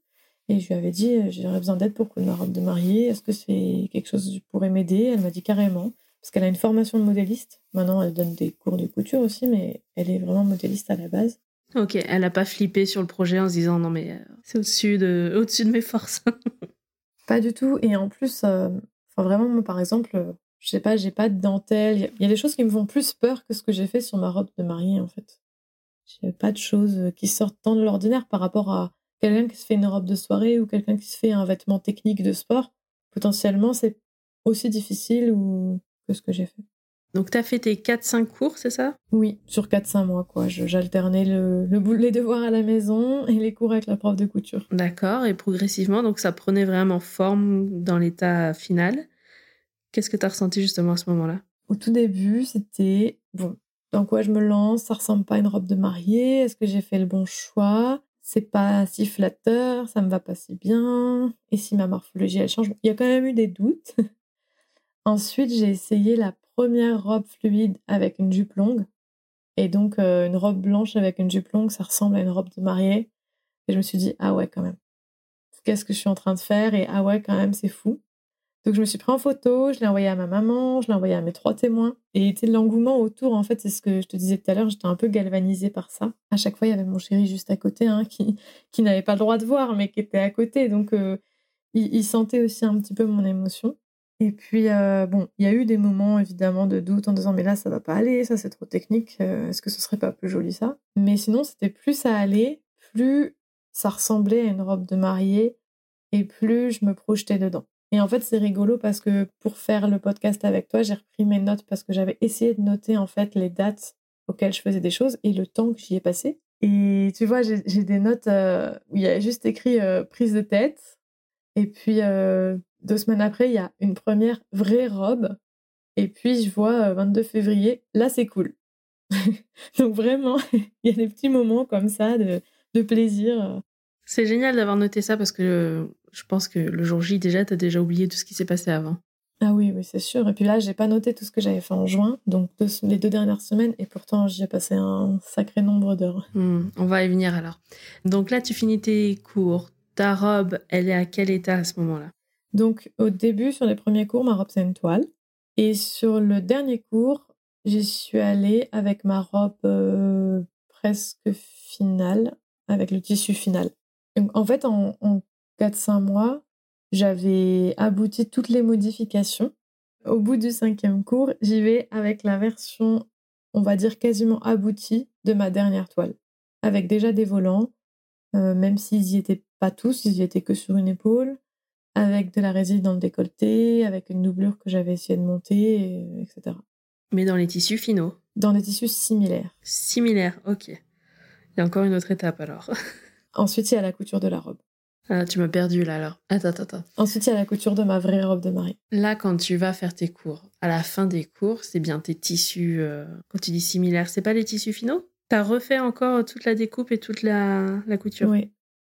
et je lui avais dit j'aurais besoin d'aide pour ma robe de mariée, est-ce que c'est quelque chose qui pourrait m'aider? Elle m'a dit carrément parce qu'elle a une formation de modéliste. Maintenant, elle donne des cours de couture aussi, mais elle est vraiment modéliste à la base. Ok, elle n'a pas flippé sur le projet en se disant non mais euh, c'est au-dessus de, au-dessus de mes forces. pas du tout. Et en plus, euh, enfin vraiment, moi par exemple, je sais pas, j'ai pas de dentelle. Il y a des choses qui me font plus peur que ce que j'ai fait sur ma robe de mariée en fait. J'ai pas de choses qui sortent tant de l'ordinaire par rapport à quelqu'un qui se fait une robe de soirée ou quelqu'un qui se fait un vêtement technique de sport. Potentiellement, c'est aussi difficile ou que ce que j'ai fait. Donc, tu as fait tes 4-5 cours, c'est ça? Oui, sur 4-5 mois, quoi. J'alternais le, le, les devoirs à la maison et les cours avec la prof de couture. D'accord, et progressivement, donc ça prenait vraiment forme dans l'état final. Qu'est-ce que tu as ressenti justement à ce moment-là? Au tout début, c'était bon, dans quoi je me lance? Ça ressemble pas à une robe de mariée? Est-ce que j'ai fait le bon choix? C'est pas si flatteur, ça me va pas si bien. Et si ma morphologie elle change? Il y a quand même eu des doutes. Ensuite, j'ai essayé la première robe fluide avec une jupe longue. Et donc, euh, une robe blanche avec une jupe longue, ça ressemble à une robe de mariée. Et je me suis dit, ah ouais, quand même. Qu'est-ce que je suis en train de faire? Et ah ouais, quand même, c'est fou. Donc je me suis pris en photo, je l'ai envoyé à ma maman, je l'ai envoyé à mes trois témoins. Et l'engouement autour, en fait, c'est ce que je te disais tout à l'heure, j'étais un peu galvanisée par ça. À chaque fois, il y avait mon chéri juste à côté, hein, qui, qui n'avait pas le droit de voir, mais qui était à côté. Donc euh, il, sentait aussi un petit peu mon émotion. Et puis, euh, bon, il y a eu des moments évidemment de doute en disant, mais là, ça va pas aller, ça c'est trop technique, euh, est-ce que ce serait pas plus joli ça? Mais sinon, c'était plus ça allait, plus ça ressemblait à une robe de mariée et plus je me projetais dedans. Et en fait, c'est rigolo parce que pour faire le podcast avec toi, j'ai repris mes notes parce que j'avais essayé de noter en fait les dates auxquelles je faisais des choses et le temps que j'y ai passé. Et tu vois, j'ai des notes euh, où il y a juste écrit euh, prise de tête. Et puis euh, deux semaines après, il y a une première vraie robe. Et puis je vois 22 février, là c'est cool. Donc vraiment, il y a des petits moments comme ça de, de plaisir. C'est génial d'avoir noté ça parce que je pense que le jour J, déjà, tu as déjà oublié tout ce qui s'est passé avant. Ah oui, oui, c'est sûr. Et puis là, j'ai pas noté tout ce que j'avais fait en juin, donc les deux dernières semaines, et pourtant j'y ai passé un sacré nombre d'heures. Hmm, on va y venir alors. Donc là, tu finis tes cours. Ta robe, elle est à quel état à ce moment-là? Donc au début, sur les premiers cours, ma robe c'est une toile. Et sur le dernier cours, j'y suis allée avec ma robe euh, presque finale, avec le tissu final. en fait, en, en 4-5 mois, j'avais abouti toutes les modifications. Au bout du cinquième cours, j'y vais avec la version, on va dire, quasiment aboutie de ma dernière toile. Avec déjà des volants, euh, même s'ils n'y étaient pas tous, ils y étaient que sur une épaule, avec de la résine dans le décolleté, avec une doublure que j'avais essayé de monter, etc. Mais dans les tissus finaux? Dans des tissus similaires. Similaires, ok. Il y a encore une autre étape alors. Ensuite, il y a la couture de la robe. Ah, tu m'as perdu là alors. Attends, attends, attends. Ensuite, il y a la couture de ma vraie robe de mariée. Là, quand tu vas faire tes cours, à la fin des cours, c'est bien tes tissus. Euh, quand tu dis similaires, c'est pas les tissus finaux? T'as refait encore toute la découpe et toute la, la couture? Oui.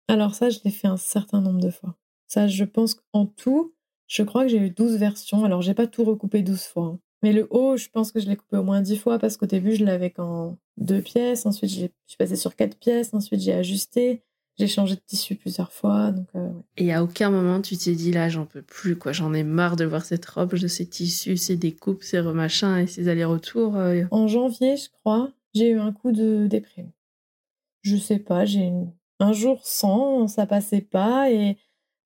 Alors, ça, je l'ai fait un certain nombre de fois. Ça, je pense qu'en tout, je crois que j'ai eu 12 versions. Alors, j'ai pas tout recoupé 12 fois. Hein. Mais le haut, je pense que je l'ai coupé au moins 10 fois parce qu'au début, je l'avais qu'en deux pièces. Ensuite, je suis passée sur quatre pièces. Ensuite, j'ai ajusté. J'ai changé de tissu plusieurs fois. Donc, euh, Et à aucun moment tu t'es dit là, j'en peux plus, quoi. J'en ai marre de voir cette robe, de ces tissus, ces découpes, ces remachins et ces allers-retours. Euh. En janvier, je crois, j'ai eu un coup de déprime. Je sais pas, j'ai un jour sans, ça passait pas et...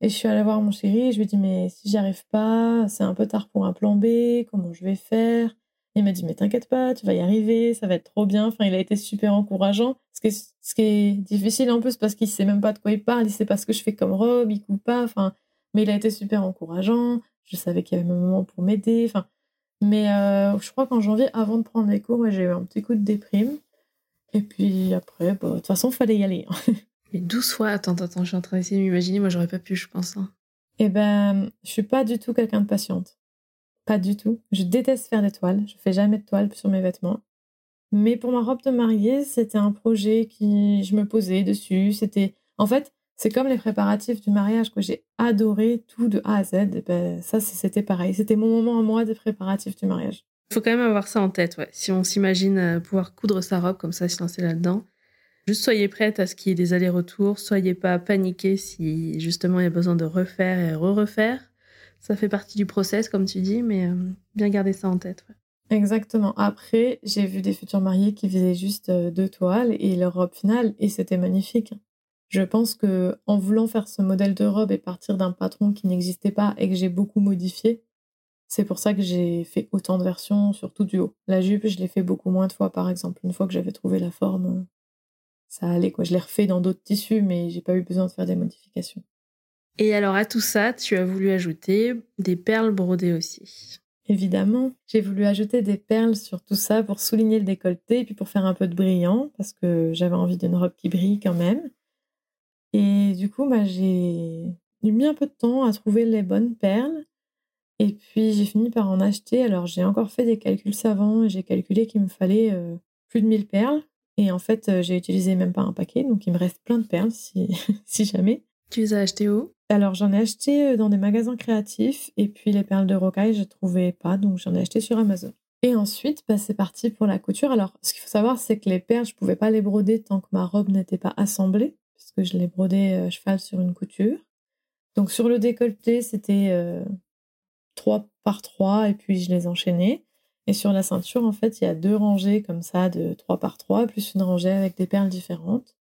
et je suis allée voir mon chéri et je lui ai dit mais si j'y arrive pas, c'est un peu tard pour un plan B, comment je vais faire? Il m'a dit, mais t'inquiète pas, tu vas y arriver, ça va être trop bien. Enfin, il a été super encourageant. Ce qui est, ce qui est difficile en plus parce qu'il sait même pas de quoi il parle, il sait pas ce que je fais comme robe, il coupe pas. Enfin, mais il a été super encourageant. Je savais qu'il y avait un moment pour m'aider. Enfin, mais euh, je crois qu'en janvier, avant de prendre les cours, j'ai eu un petit coup de déprime. Et puis après, bah, de toute façon, il fallait y aller. mais 12 fois, attends, attends, je suis en train d'essayer de m'imaginer, moi j'aurais pas pu, je pense. Hein. Eh ben, je suis pas du tout quelqu'un de patiente. Pas du tout. Je déteste faire des toiles. Je fais jamais de toiles sur mes vêtements. Mais pour ma robe de mariée, c'était un projet qui je me posais dessus. C'était en fait, c'est comme les préparatifs du mariage que j'ai adoré tout de A à Z. Ben, ça, c'était pareil. C'était mon moment à moi des préparatifs du mariage. Il faut quand même avoir ça en tête, ouais. Si on s'imagine euh, pouvoir coudre sa robe comme ça, se lancer là-dedans, juste soyez prête à ce qu'il y ait des allers-retours. Soyez pas paniqués si justement il y a besoin de refaire et re-refaire ça fait partie du process, comme tu dis, mais euh, bien garder ça en tête. Exactement. Après, j'ai vu des futurs mariés qui faisaient juste euh, deux toiles et leur robe finale, et c'était magnifique. Je pense que en voulant faire ce modèle de robe et partir d'un patron qui n'existait pas et que j'ai beaucoup modifié, c'est pour ça que j'ai fait autant de versions, surtout du haut. La jupe, je l'ai fait beaucoup moins de fois, par exemple. Une fois que j'avais trouvé la forme, ça allait quoi. Je l'ai refait dans d'autres tissus, mais j'ai pas eu besoin de faire des modifications. Et alors à tout ça, tu as voulu ajouter des perles brodées aussi. Évidemment, j'ai voulu ajouter des perles sur tout ça pour souligner le décolleté et puis pour faire un peu de brillant parce que j'avais envie d'une robe qui brille quand même. Et du coup, bah, j'ai mis un peu de temps à trouver les bonnes perles. Et puis j'ai fini par en acheter. Alors j'ai encore fait des calculs savants et j'ai calculé qu'il me fallait euh, plus de 1000 perles. Et en fait, euh, j'ai utilisé même pas un paquet, donc il me reste plein de perles si, si jamais. Tu les as achetées où? Alors, j'en ai acheté euh, dans des magasins créatifs et puis les perles de rocaille, je ne trouvais pas, donc j'en ai acheté sur Amazon. Et ensuite, bah, c'est parti pour la couture. Alors, ce qu'il faut savoir, c'est que les perles, je ne pouvais pas les broder tant que ma robe n'était pas assemblée, puisque je les brodais euh, cheval sur une couture. Donc, sur le décolleté, c'était euh, trois par trois et puis je les enchaînais. Et sur la ceinture, en fait, il y a deux rangées comme ça de 3 par 3, plus une rangée avec des perles différentes.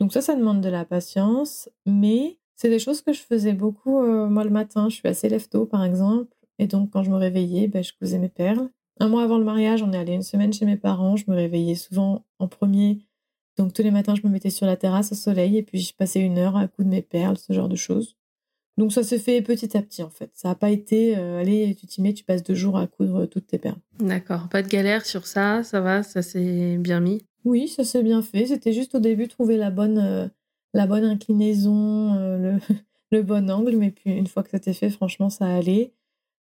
Donc ça, ça demande de la patience, mais c'est des choses que je faisais beaucoup euh, moi le matin. Je suis assez lève tôt, par exemple, et donc quand je me réveillais, ben, je cousais mes perles. Un mois avant le mariage, on est allé une semaine chez mes parents. Je me réveillais souvent en premier. Donc tous les matins, je me mettais sur la terrasse au soleil et puis je passais une heure à coudre mes perles, ce genre de choses. Donc ça se fait petit à petit en fait. Ça n'a pas été, euh, allez, tu t'y mets, tu passes deux jours à coudre toutes tes perles. D'accord, pas de galère sur ça, ça va, ça s'est bien mis? Oui, ça s'est bien fait. C'était juste au début trouver la bonne, euh, la bonne inclinaison, euh, le, le, bon angle, mais puis une fois que c'était fait, franchement, ça allait.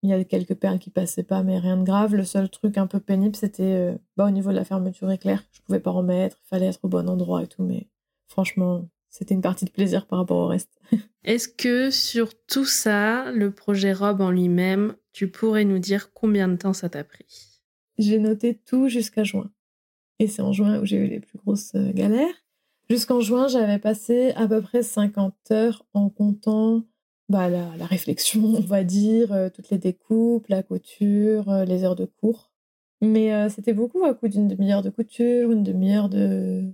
Il y a quelques perles qui passaient pas, mais rien de grave. Le seul truc un peu pénible, c'était bah, au niveau de la fermeture éclair. Je pouvais pas remettre, il fallait être au bon endroit et tout, mais franchement, c'était une partie de plaisir par rapport au reste. Est-ce que sur tout ça, le projet robe en lui-même, tu pourrais nous dire combien de temps ça t'a pris? J'ai noté tout jusqu'à juin. Et c'est en juin où j'ai eu les plus grosses euh, galères. Jusqu'en juin, j'avais passé à peu près 50 heures en comptant bah, la, réflexion, on va dire, euh, toutes les découpes, la couture, euh, les heures de cours. Mais c'était beaucoup à coup d'une demi-heure de couture, une demi-heure de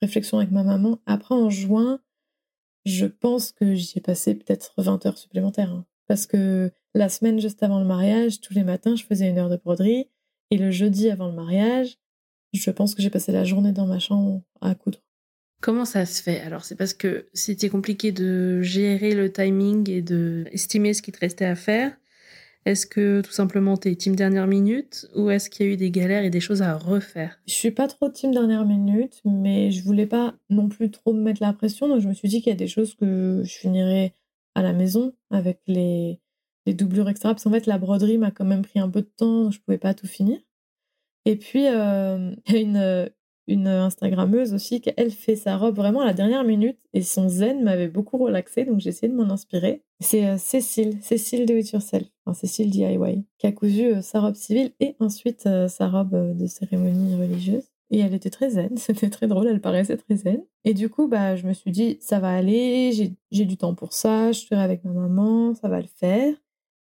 réflexion avec ma maman. Après, en juin, je pense que j'y ai passé peut-être 20 heures supplémentaires. Hein. Parce que la semaine juste avant le mariage, tous les matins, je faisais une heure de broderie. Et le jeudi avant le mariage, je pense que j'ai passé la journée dans ma chambre à coudre. Comment ça se fait? Alors, c'est parce que c'était compliqué de gérer le timing et de estimer ce qui te restait à faire. Est-ce que tout simplement tu es team dernière minute ou est-ce qu'il y a eu des galères et des choses à refaire? Je suis pas trop team dernière minute, mais je voulais pas non plus trop me mettre la pression, donc je me suis dit qu'il y a des choses que je finirais à la maison avec les, doublures extra, parce qu'en fait la broderie m'a quand même pris un peu de temps, donc je pouvais pas tout finir. Et puis euh, il y a une, une Instagrammeuse aussi, qui elle fait sa robe vraiment à la dernière minute et son zen m'avait beaucoup relaxé, donc j'ai essayé de m'en inspirer. C'est euh, Cécile, Cécile de It Yourself, enfin Cécile DIY, qui a cousu euh, sa robe civile et ensuite euh, sa robe de cérémonie religieuse. Et elle était très zen, c'était très drôle, elle paraissait très zen. Et du coup, bah, je me suis dit, ça va aller, j'ai du temps pour ça, je serai avec ma maman, ça va le faire.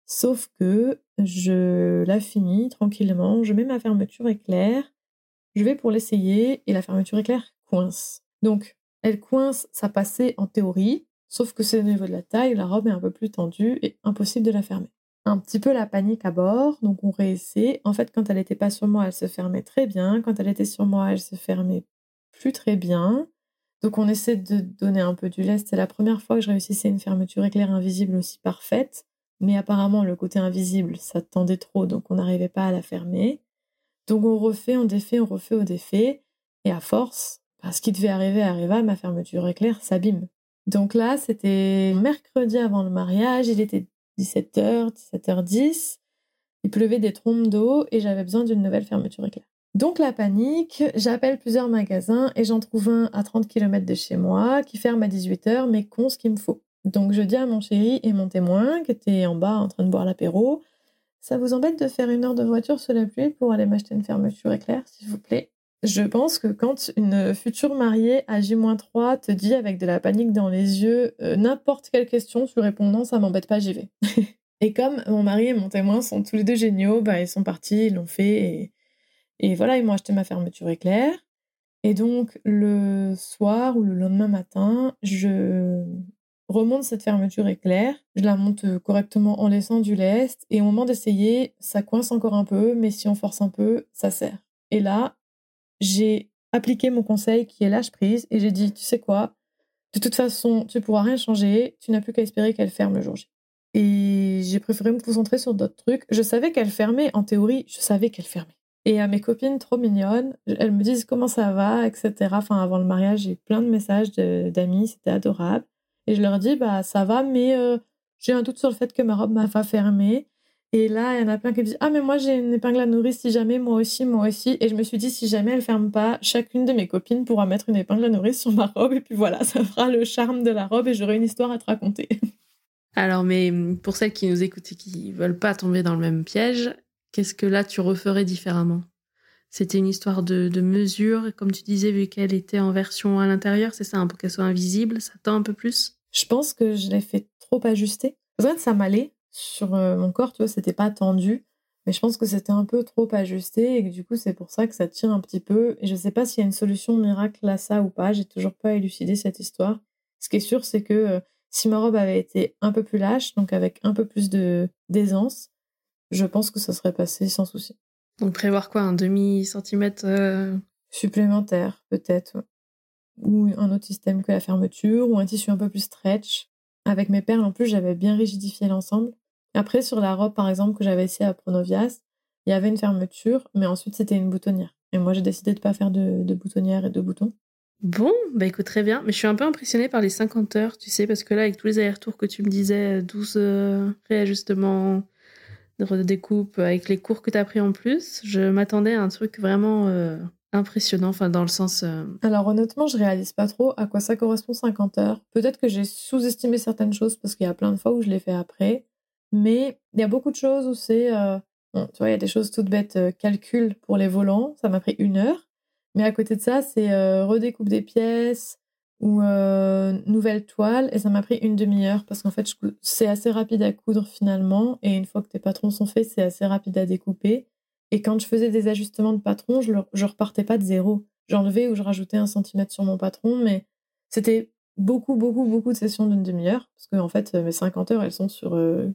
Sauf que je la finis tranquillement, je mets ma fermeture éclair, je vais pour l'essayer et la fermeture éclair coince. Donc, elle coince, ça passait en théorie, sauf que c'est au niveau de la taille, la robe est un peu plus tendue et impossible de la fermer. Un petit peu la panique à bord, donc on réessaie. En fait, quand elle n'était pas sur moi, elle se fermait très bien. Quand elle était sur moi, elle se fermait plus très bien. Donc on essaie de donner un peu du lest. C'est la première fois que je réussissais une fermeture éclair invisible aussi parfaite. Mais apparemment, le côté invisible, ça tendait trop, donc on n'arrivait pas à la fermer. Donc on refait, on défait, on refait, on défait. Et à force, ce qui devait arriver arriva, ma fermeture éclair s'abîme. Donc là, c'était mercredi avant le mariage, il était 17h, 17h10. Il pleuvait des trompes d'eau et j'avais besoin d'une nouvelle fermeture éclair. Donc la panique, j'appelle plusieurs magasins et j'en trouve un à 30 km de chez moi qui ferme à 18h mais con ce qu'il me faut. Donc je dis à mon chéri et mon témoin qui était en bas en train de boire l'apéro, ça vous embête de faire une heure de voiture sous la pluie pour aller m'acheter une fermeture éclair, s'il vous plaît? Je pense que quand une future mariée à J-3 te dit avec de la panique dans les yeux euh, n'importe quelle question, tu réponds non, ça m'embête pas, j'y vais. et comme mon mari et mon témoin sont tous les deux géniaux, bah, ils sont partis, ils l'ont fait et, et voilà, ils m'ont acheté ma fermeture éclair. Et donc le soir ou le lendemain matin, je remonte cette fermeture éclair, je la monte euh, correctement en laissant du lest, et au moment d'essayer, ça coince encore un peu, mais si on force un peu, ça serre. Et là, j'ai appliqué mon conseil qui est lâche prise, et j'ai dit, tu sais quoi, de toute façon, tu pourras rien changer, tu n'as plus qu'à espérer qu'elle ferme le jour J. Et j'ai préféré me concentrer sur d'autres trucs. Je savais qu'elle fermait, en théorie, je savais qu'elle fermait. Et à mes copines trop mignonnes, elles me disent comment ça va, etc. Enfin, avant le mariage, j'ai plein de messages d'amis, c'était adorable. Et je leur dis, bah ça va, mais euh, j'ai un doute sur le fait que ma robe m'a pas fermée. Et là, il y en a plein qui disent, ah mais moi j'ai une épingle à nourrice, si jamais, moi aussi, moi aussi. Et je me suis dit, si jamais elle ferme pas, chacune de mes copines pourra mettre une épingle à nourrice sur ma robe. Et puis voilà, ça fera le charme de la robe et j'aurai une histoire à te raconter. Alors, mais hum, pour celles qui nous écoutent et qui veulent pas tomber dans le même piège, qu'est-ce que là tu referais différemment? C'était une histoire de, de mesure, comme tu disais, vu qu'elle était en version à l'intérieur, c'est ça, hein, pour qu'elle soit invisible, ça tend un peu plus? Je pense que je l'ai fait trop ajuster. En fait, ça m'allait sur mon corps, tu vois, c'était pas tendu. Mais je pense que c'était un peu trop ajusté et que du coup, c'est pour ça que ça tire un petit peu. Et je sais pas s'il y a une solution miracle à ça ou pas. J'ai toujours pas élucidé cette histoire. Ce qui est sûr, c'est que si ma robe avait été un peu plus lâche, donc avec un peu plus de d'aisance, je pense que ça serait passé sans souci. Donc prévoir quoi, un demi centimètre euh supplémentaire peut-être, ou un autre système que la fermeture, ou un tissu un peu plus stretch. Avec mes perles en plus, j'avais bien rigidifié l'ensemble. Après sur la robe par exemple que j'avais essayé à Pronovias, il y avait une fermeture, mais ensuite c'était une boutonnière. Et moi j'ai décidé de pas faire de, de boutonnière et de boutons. Bon, bah écoute, très bien. Mais je suis un peu impressionnée par les 50 heures, tu sais, parce que là, avec tous les allers-retours que tu me disais, 12 euh, réajustements, de découpe, avec les cours que tu as pris en plus, je m'attendais à un truc vraiment euh, impressionnant, enfin, dans le sens. Euh, Alors, honnêtement, je réalise pas trop à quoi ça correspond 50 heures. Peut-être que j'ai sous-estimé certaines choses parce qu'il y a plein de fois où je l'ai fait après. Mais il y a beaucoup de choses où c'est. Bon, tu vois, il y a des choses toutes bêtes, calcul pour les volants, ça m'a pris une heure. Mais à côté de ça, c'est euh, redécoupe des pièces ou euh, nouvelle toile. Et ça m'a pris une demi-heure parce qu'en fait, c'est assez rapide à coudre finalement. Et une fois que tes patrons sont faits, c'est assez rapide à découper. Et quand je faisais des ajustements de patron, je, ne repartais pas de zéro. J'enlevais ou je rajoutais un centimètre sur mon patron, mais c'était beaucoup, beaucoup, beaucoup de sessions d'une demi-heure. Parce que en fait, mes 50 heures, elles sont sur euh,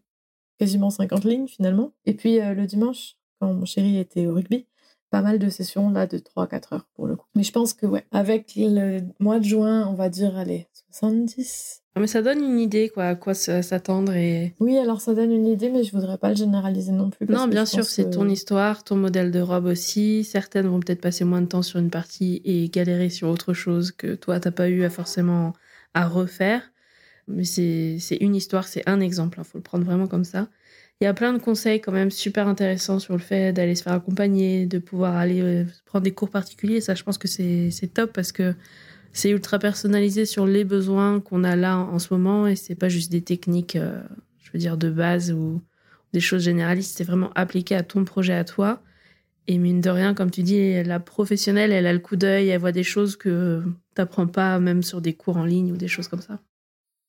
quasiment 50 lignes finalement. Et puis le dimanche, quand mon chéri était au rugby, pas mal de sessions là de 3-4 heures pour le coup. Mais je pense que ouais, avec le mois de juin, on va dire allez, 70. Ah, mais ça donne une idée quoi, à quoi s'attendre et Oui, alors ça donne une idée mais je voudrais pas le généraliser non plus Non, bien sûr, c'est ton histoire, ton modèle de robe aussi. Certaines vont peut-être passer moins de temps sur une partie et galérer sur autre chose que toi t'as pas eu à forcément à refaire. Mais c'est une histoire, c'est un exemple, il hein, faut le prendre vraiment comme ça. Il y a plein de conseils quand même super intéressants sur le fait d'aller se faire accompagner, de pouvoir aller euh, prendre des cours particuliers. Ça, je pense que c'est top parce que c'est ultra personnalisé sur les besoins qu'on a là en ce moment et c'est pas juste des techniques, euh, je veux dire, de base ou des choses généralistes. C'est vraiment appliqué à ton projet à toi. Et mine de rien, comme tu dis, la professionnelle, elle a le coup d'œil, elle voit des choses que tu n'apprends pas même sur des cours en ligne ou des choses comme ça.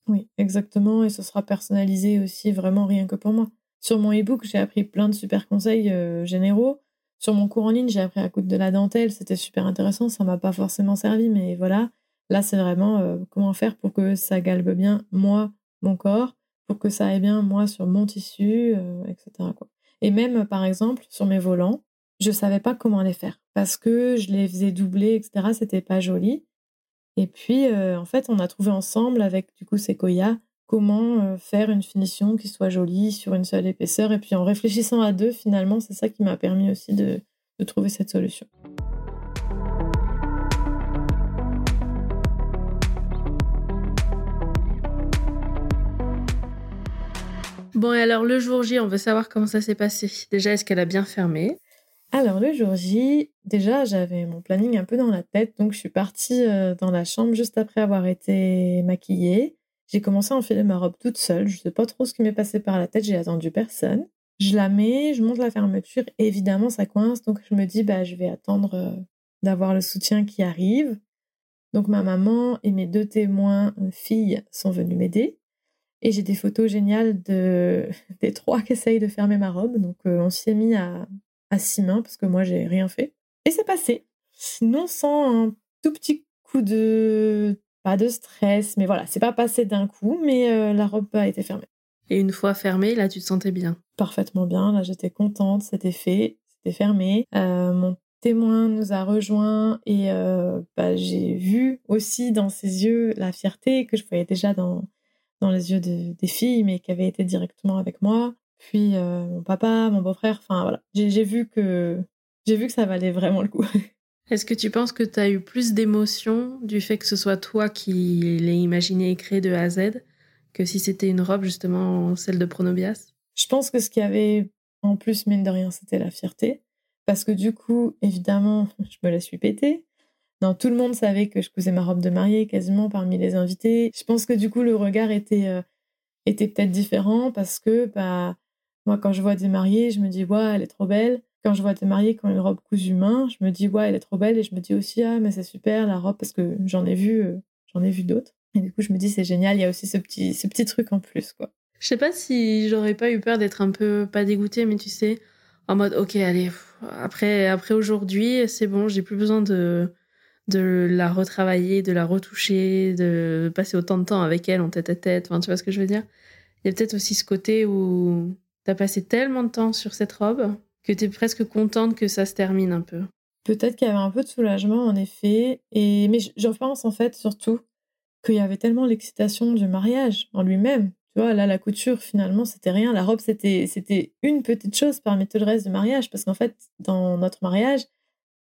Oui, exactement. Et ce sera personnalisé aussi, vraiment rien que pour moi. Sur mon e-book, j'ai appris plein de super conseils euh, généraux. Sur mon cours en ligne, j'ai appris à coudre de la dentelle. C'était super intéressant. Ça m'a pas forcément servi, mais voilà. Là, c'est vraiment euh, comment faire pour que ça galbe bien moi, mon corps, pour que ça aille bien moi sur mon tissu, euh, etc. Et même, par exemple, sur mes volants, je savais pas comment les faire parce que je les faisais doubler, etc. C'était pas joli. Et puis, en fait, on a trouvé ensemble avec du coup Sequoia comment euh, faire une finition qui soit jolie sur une seule épaisseur. Et puis en réfléchissant à deux, finalement, c'est ça qui m'a permis aussi de, trouver cette solution. Bon, et alors le jour J, on veut savoir comment ça s'est passé. Déjà, est-ce qu'elle a bien fermé? Alors le jour J, déjà, j'avais mon planning un peu dans la tête, donc je suis partie euh, dans la chambre juste après avoir été maquillée. J'ai commencé à enfiler ma robe toute seule. Je sais pas trop ce qui m'est passé par la tête. J'ai attendu personne. Je la mets, je monte la fermeture. Évidemment, ça coince. Donc, je me dis, bah, je vais attendre euh, d'avoir le soutien qui arrive. Donc, ma maman et mes deux témoins euh, filles sont venus m'aider. Et j'ai des photos géniales de... des trois qui essayent de fermer ma robe. Donc, euh, on s'y est mis à... à six mains parce que moi, j'ai rien fait. Et c'est passé. Sinon, sans un tout petit coup de pas de stress, mais voilà, c'est pas passé d'un coup, mais euh, la robe a été fermée. Et une fois fermée, là, tu te sentais bien? Parfaitement bien, là, j'étais contente, c'était fait, c'était fermé. Euh, mon témoin nous a rejoints et euh, bah, j'ai vu aussi dans ses yeux la fierté que je voyais déjà dans, dans les yeux des filles, mais qui avaient été directement avec moi. Puis mon papa, mon beau-frère, enfin voilà, j'ai vu que j'ai vu que ça valait vraiment le coup. Est-ce que tu penses que tu as eu plus d'émotion du fait que ce soit toi qui l'ai imaginé et créé de A à Z que si c'était une robe, justement, celle de Pronobias? Je pense que ce qu'il y avait en plus, mine de rien, c'était la fierté. Parce que du coup, évidemment, je me la suis pétée. Non, tout le monde savait que je cousais ma robe de mariée quasiment parmi les invités. Je pense que du coup, le regard était, euh, était peut-être différent parce que bah, moi, quand je vois des mariés, je me dis, waouh, elle est trop belle quand je vois des mariés qui ont une robe cousue main, je me dis ouais, elle est trop belle et je me dis aussi ah mais c'est super la robe parce que j'en ai vu euh, j'en ai vu d'autres et du coup je me dis c'est génial, il y a aussi ce petit ce petit truc en plus quoi. Je sais pas si j'aurais pas eu peur d'être un peu, pas dégoûtée, mais tu sais, en mode, ok, allez, après, après aujourd'hui, c'est bon, j'ai plus besoin de, de la retravailler, de la retoucher, de passer autant de temps avec elle en tête à tête. Enfin, tu vois ce que je veux dire? Il y a peut-être aussi ce côté où tu as passé tellement de temps sur cette robe que tu es presque contente que ça se termine un peu. Peut-être qu'il y avait un peu de soulagement, en effet. Et... Mais je pense en fait surtout qu'il y avait tellement l'excitation du mariage en lui-même. Tu vois, là, la couture, finalement, c'était rien. La robe, c'était, c'était une petite chose parmi tout le reste du mariage. Parce qu'en fait, dans notre mariage,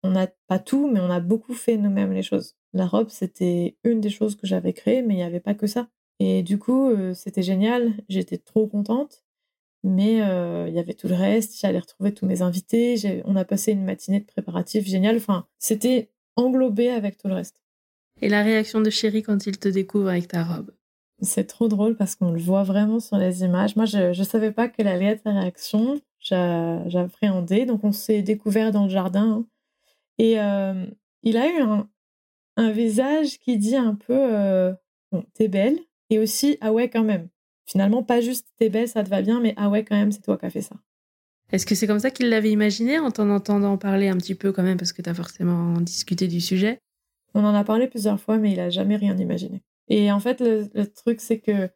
on n'a pas tout, mais on a beaucoup fait nous-mêmes les choses. La robe, c'était une des choses que j'avais créées, mais il n'y avait pas que ça. Et du coup, euh, c'était génial. J'étais trop contente. Mais euh, il y avait tout le reste. J'allais retrouver tous mes invités. On a passé une matinée de préparatifs génial. Enfin, c'était englobé avec tout le reste. Et la réaction de chéri quand il te découvre avec ta robe? C'est trop drôle parce qu'on le voit vraiment sur les images. Moi, je ne savais pas quelle allait être la réaction. J'appréhendais. Donc, on s'est découvert dans le jardin. Hein. Et euh, il a eu un, un, visage qui dit un peu euh, bon, T'es belle. Et aussi Ah ouais, quand même. Finalement, pas juste T'es belle, ça te va bien, mais Ah ouais, quand même, c'est toi qui as fait ça. Est-ce que c'est comme ça qu'il l'avait imaginé en t'en entendant parler un petit peu quand même, parce que tu as forcément discuté du sujet? On en a parlé plusieurs fois, mais il a jamais rien imaginé. Et en fait, le, truc, c'est que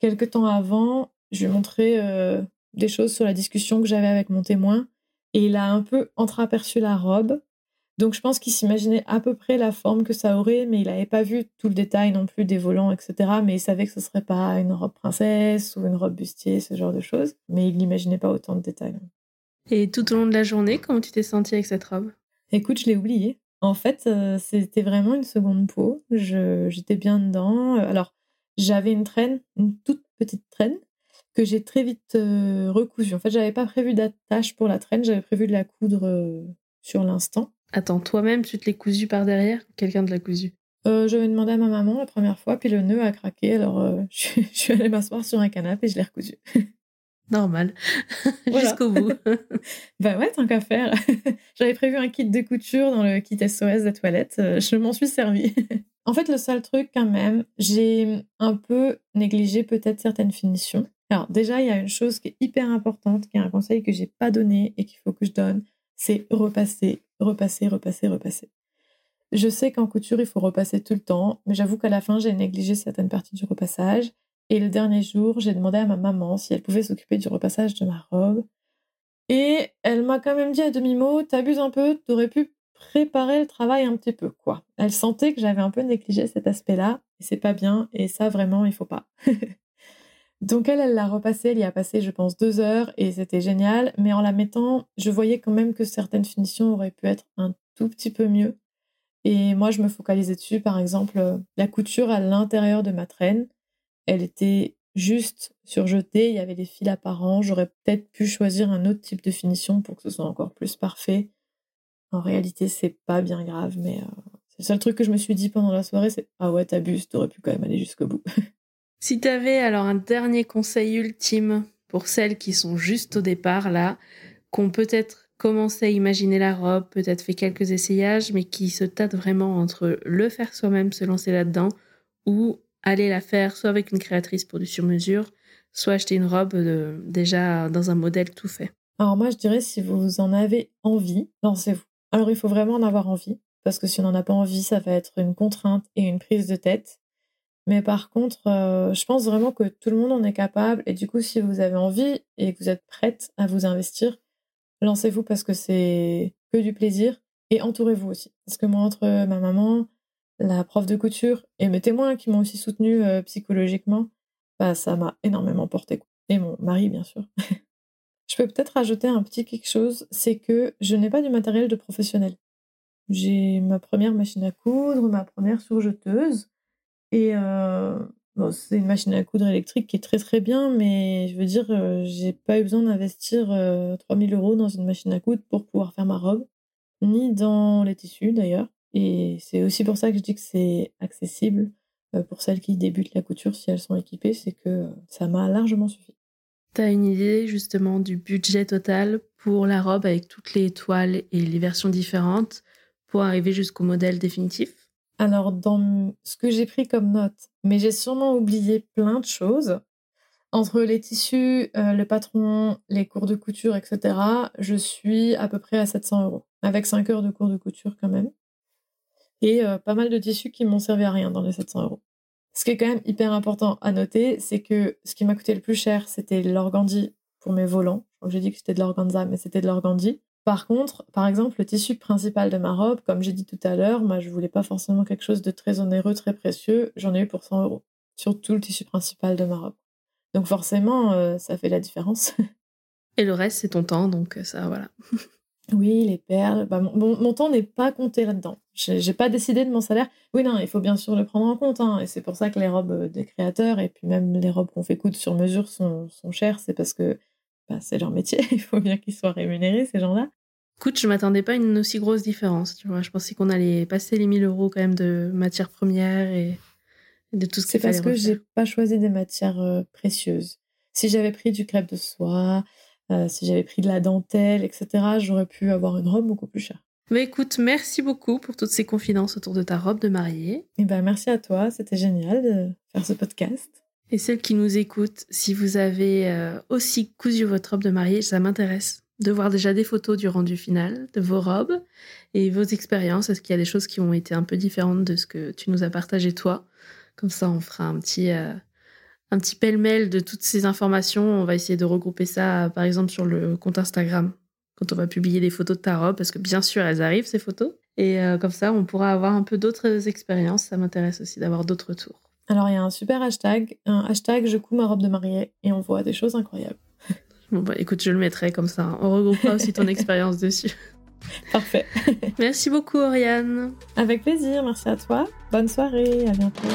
quelques temps avant, je lui ai montré euh, des choses sur la discussion que j'avais avec mon témoin, et il a un peu entreaperçu la robe. Donc je pense qu'il s'imaginait à peu près la forme que ça aurait, mais il n'avait pas vu tout le détail non plus des volants, etc. Mais il savait que ce serait pas une robe princesse ou une robe bustier, ce genre de choses. Mais il n'imaginait pas autant de détails. Et tout au long de la journée, comment tu t'es sentie avec cette robe? Écoute, je l'ai oublié. En fait, euh, c'était vraiment une seconde peau. J'étais bien dedans. Alors, j'avais une traîne, une toute petite traîne, que j'ai très vite euh, recousue. En fait, j'avais pas prévu d'attache pour la traîne, j'avais prévu de la coudre euh, sur l'instant. Attends, toi-même, tu te l'es cousue par derrière? Quelqu'un te l'a cousue Je vais demander à ma maman la première fois, puis le nœud a craqué, alors je, je, suis allée m'asseoir sur un canapé et je l'ai recousu. Normal. Jusqu'au bout. bah ouais, tant qu'à faire. J'avais prévu un kit de couture dans le kit SOS de toilette. Euh, je m'en suis servi. en fait, le seul truc, quand même, j'ai un peu négligé peut-être certaines finitions. Alors, déjà, il y a une chose qui est hyper importante, qui est un conseil que j'ai pas donné et qu'il faut que je donne c'est repasser, repasser, repasser, repasser. Je sais qu'en couture, il faut repasser tout le temps, mais j'avoue qu'à la fin, j'ai négligé certaines parties du repassage. Et le dernier jour, j'ai demandé à ma maman si elle pouvait s'occuper du repassage de ma robe. Et elle m'a quand même dit à demi-mot, t'abuses un peu, t'aurais pu préparer le travail un petit peu, quoi. Elle sentait que j'avais un peu négligé cet aspect-là, et c'est pas bien, et ça, vraiment, il faut pas. Donc elle, elle l'a repassé, elle y a passé, je pense, deux heures, et c'était génial, mais en la mettant, je voyais quand même que certaines finitions auraient pu être un tout petit peu mieux. Et moi, je me focalisais dessus, par exemple, la couture à l'intérieur de ma traîne elle était juste surjetée, il y avait des fils apparents, j'aurais peut-être pu choisir un autre type de finition pour que ce soit encore plus parfait. En réalité, c'est pas bien grave, mais euh, c'est le seul truc que je me suis dit pendant la soirée, c'est ah ouais, t'abuses, t'aurais pu quand même aller jusqu'au bout. si t'avais alors un dernier conseil ultime pour celles qui sont juste au départ là, qu'on peut-être commencé à imaginer la robe, peut-être fait quelques essayages, mais qui se tâtent vraiment entre le faire soi-même, se lancer là-dedans, ou aller la faire soit avec une créatrice pour du sur-mesure, soit acheter une robe déjà dans un modèle tout fait. Alors moi, je dirais, si vous en avez envie, lancez-vous. Alors il faut vraiment en avoir envie, parce que si on n'en a pas envie, ça va être une contrainte et une prise de tête. Mais par contre, euh, je pense vraiment que tout le monde en est capable. Et du coup, si vous avez envie et que vous êtes prête à vous investir, lancez-vous parce que c'est que du plaisir. Et entourez-vous aussi. Parce que moi, entre ma maman, la prof de couture et mes témoins qui m'ont aussi soutenu euh, psychologiquement, bah, ça m'a énormément porté. Et mon mari, bien sûr. je peux peut-être rajouter un petit quelque chose, c'est que je n'ai pas du matériel de professionnel. J'ai ma première machine à coudre, ma première surjeteuse, et euh, c'est une machine à coudre électrique qui est très très bien, mais je veux dire, euh, j'ai pas eu besoin d'investir 3000 euros dans une machine à coudre pour pouvoir faire ma robe, ni dans les tissus d'ailleurs. Et c'est aussi pour ça que je dis que c'est accessible euh, pour celles qui débutent la couture si elles sont équipées, c'est que ça m'a largement suffi. Tu as une idée justement du budget total pour la robe avec toutes les toiles et les versions différentes pour arriver jusqu'au modèle définitif? Alors, dans ce que j'ai pris comme note, mais j'ai sûrement oublié plein de choses, Entre les tissus, euh, le patron, les cours de couture, etc., je suis à peu près à 700 euros, avec 5 heures de cours de couture quand même. Et euh, pas mal de tissus qui m'ont servi à rien dans les 700 euros. Ce qui est quand même hyper important à noter, c'est que ce qui m'a coûté le plus cher, c'était l'organdie pour mes volants. J'ai dit que c'était de l'organza, mais c'était de l'organdie. Par contre, par exemple, le tissu principal de ma robe, comme j'ai dit tout à l'heure, moi je voulais pas forcément quelque chose de très onéreux, très précieux. J'en ai eu pour 100 euros sur tout le tissu principal de ma robe. Donc forcément, euh, ça fait la différence. Et le reste, c'est ton temps, donc euh, ça, voilà. oui, les perles. Bah, mon, temps n'est pas compté là-dedans. J'ai pas décidé de mon salaire. Oui, non, il faut bien sûr le prendre en compte. Hein, et c'est pour ça que les robes euh, des créateurs et puis même les robes qu'on fait coudre sur mesure sont, sont chères. C'est parce que bah, c'est leur métier. il faut bien qu'ils soient rémunérés, ces gens-là. Écoute, je m'attendais pas à une aussi grosse différence. Tu vois, je pensais qu'on allait passer les 1000 euros quand même de matières premières et de tout ce C'est parce que j'ai pas choisi des matières euh, précieuses. Si j'avais pris du crêpe de soie, euh, si j'avais pris de la dentelle, etc., j'aurais pu avoir une robe beaucoup plus chère. Mais écoute, merci beaucoup pour toutes ces confidences autour de ta robe de mariée. Et eh ben merci à toi, c'était génial de faire ce podcast. Et celles qui nous écoutent, si vous avez euh, aussi cousu votre robe de mariée, ça m'intéresse de voir déjà des photos du rendu final de vos robes et vos expériences. Est-ce qu'il y a des choses qui ont été un peu différentes de ce que tu nous as partagé toi? Comme ça, on fera un petit, euh, petit pêle-mêle de toutes ces informations. On va essayer de regrouper ça, par exemple, sur le compte Instagram, quand on va publier des photos de ta robe, parce que bien sûr, elles arrivent, ces photos. Et euh, comme ça, on pourra avoir un peu d'autres expériences. Ça m'intéresse aussi d'avoir d'autres tours. Alors, il y a un super hashtag, un hashtag je couds ma robe de mariée, et on voit des choses incroyables. Bon, bah écoute, je le mettrai comme ça. On regroupera aussi ton expérience dessus. Parfait. merci beaucoup, Oriane. Avec plaisir, merci à toi. Bonne soirée, à bientôt.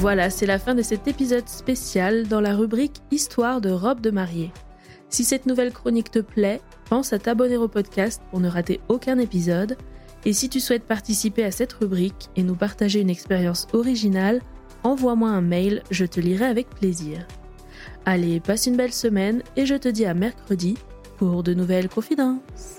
Voilà, c'est la fin de cet épisode spécial dans la rubrique Histoire de robe de mariée. Si cette nouvelle chronique te plaît, pense à t'abonner au podcast pour ne rater aucun épisode. Et si tu souhaites participer à cette rubrique et nous partager une expérience originale, envoie-moi un mail, je te lirai avec plaisir. Allez, passe une belle semaine et je te dis à mercredi pour de nouvelles confidences.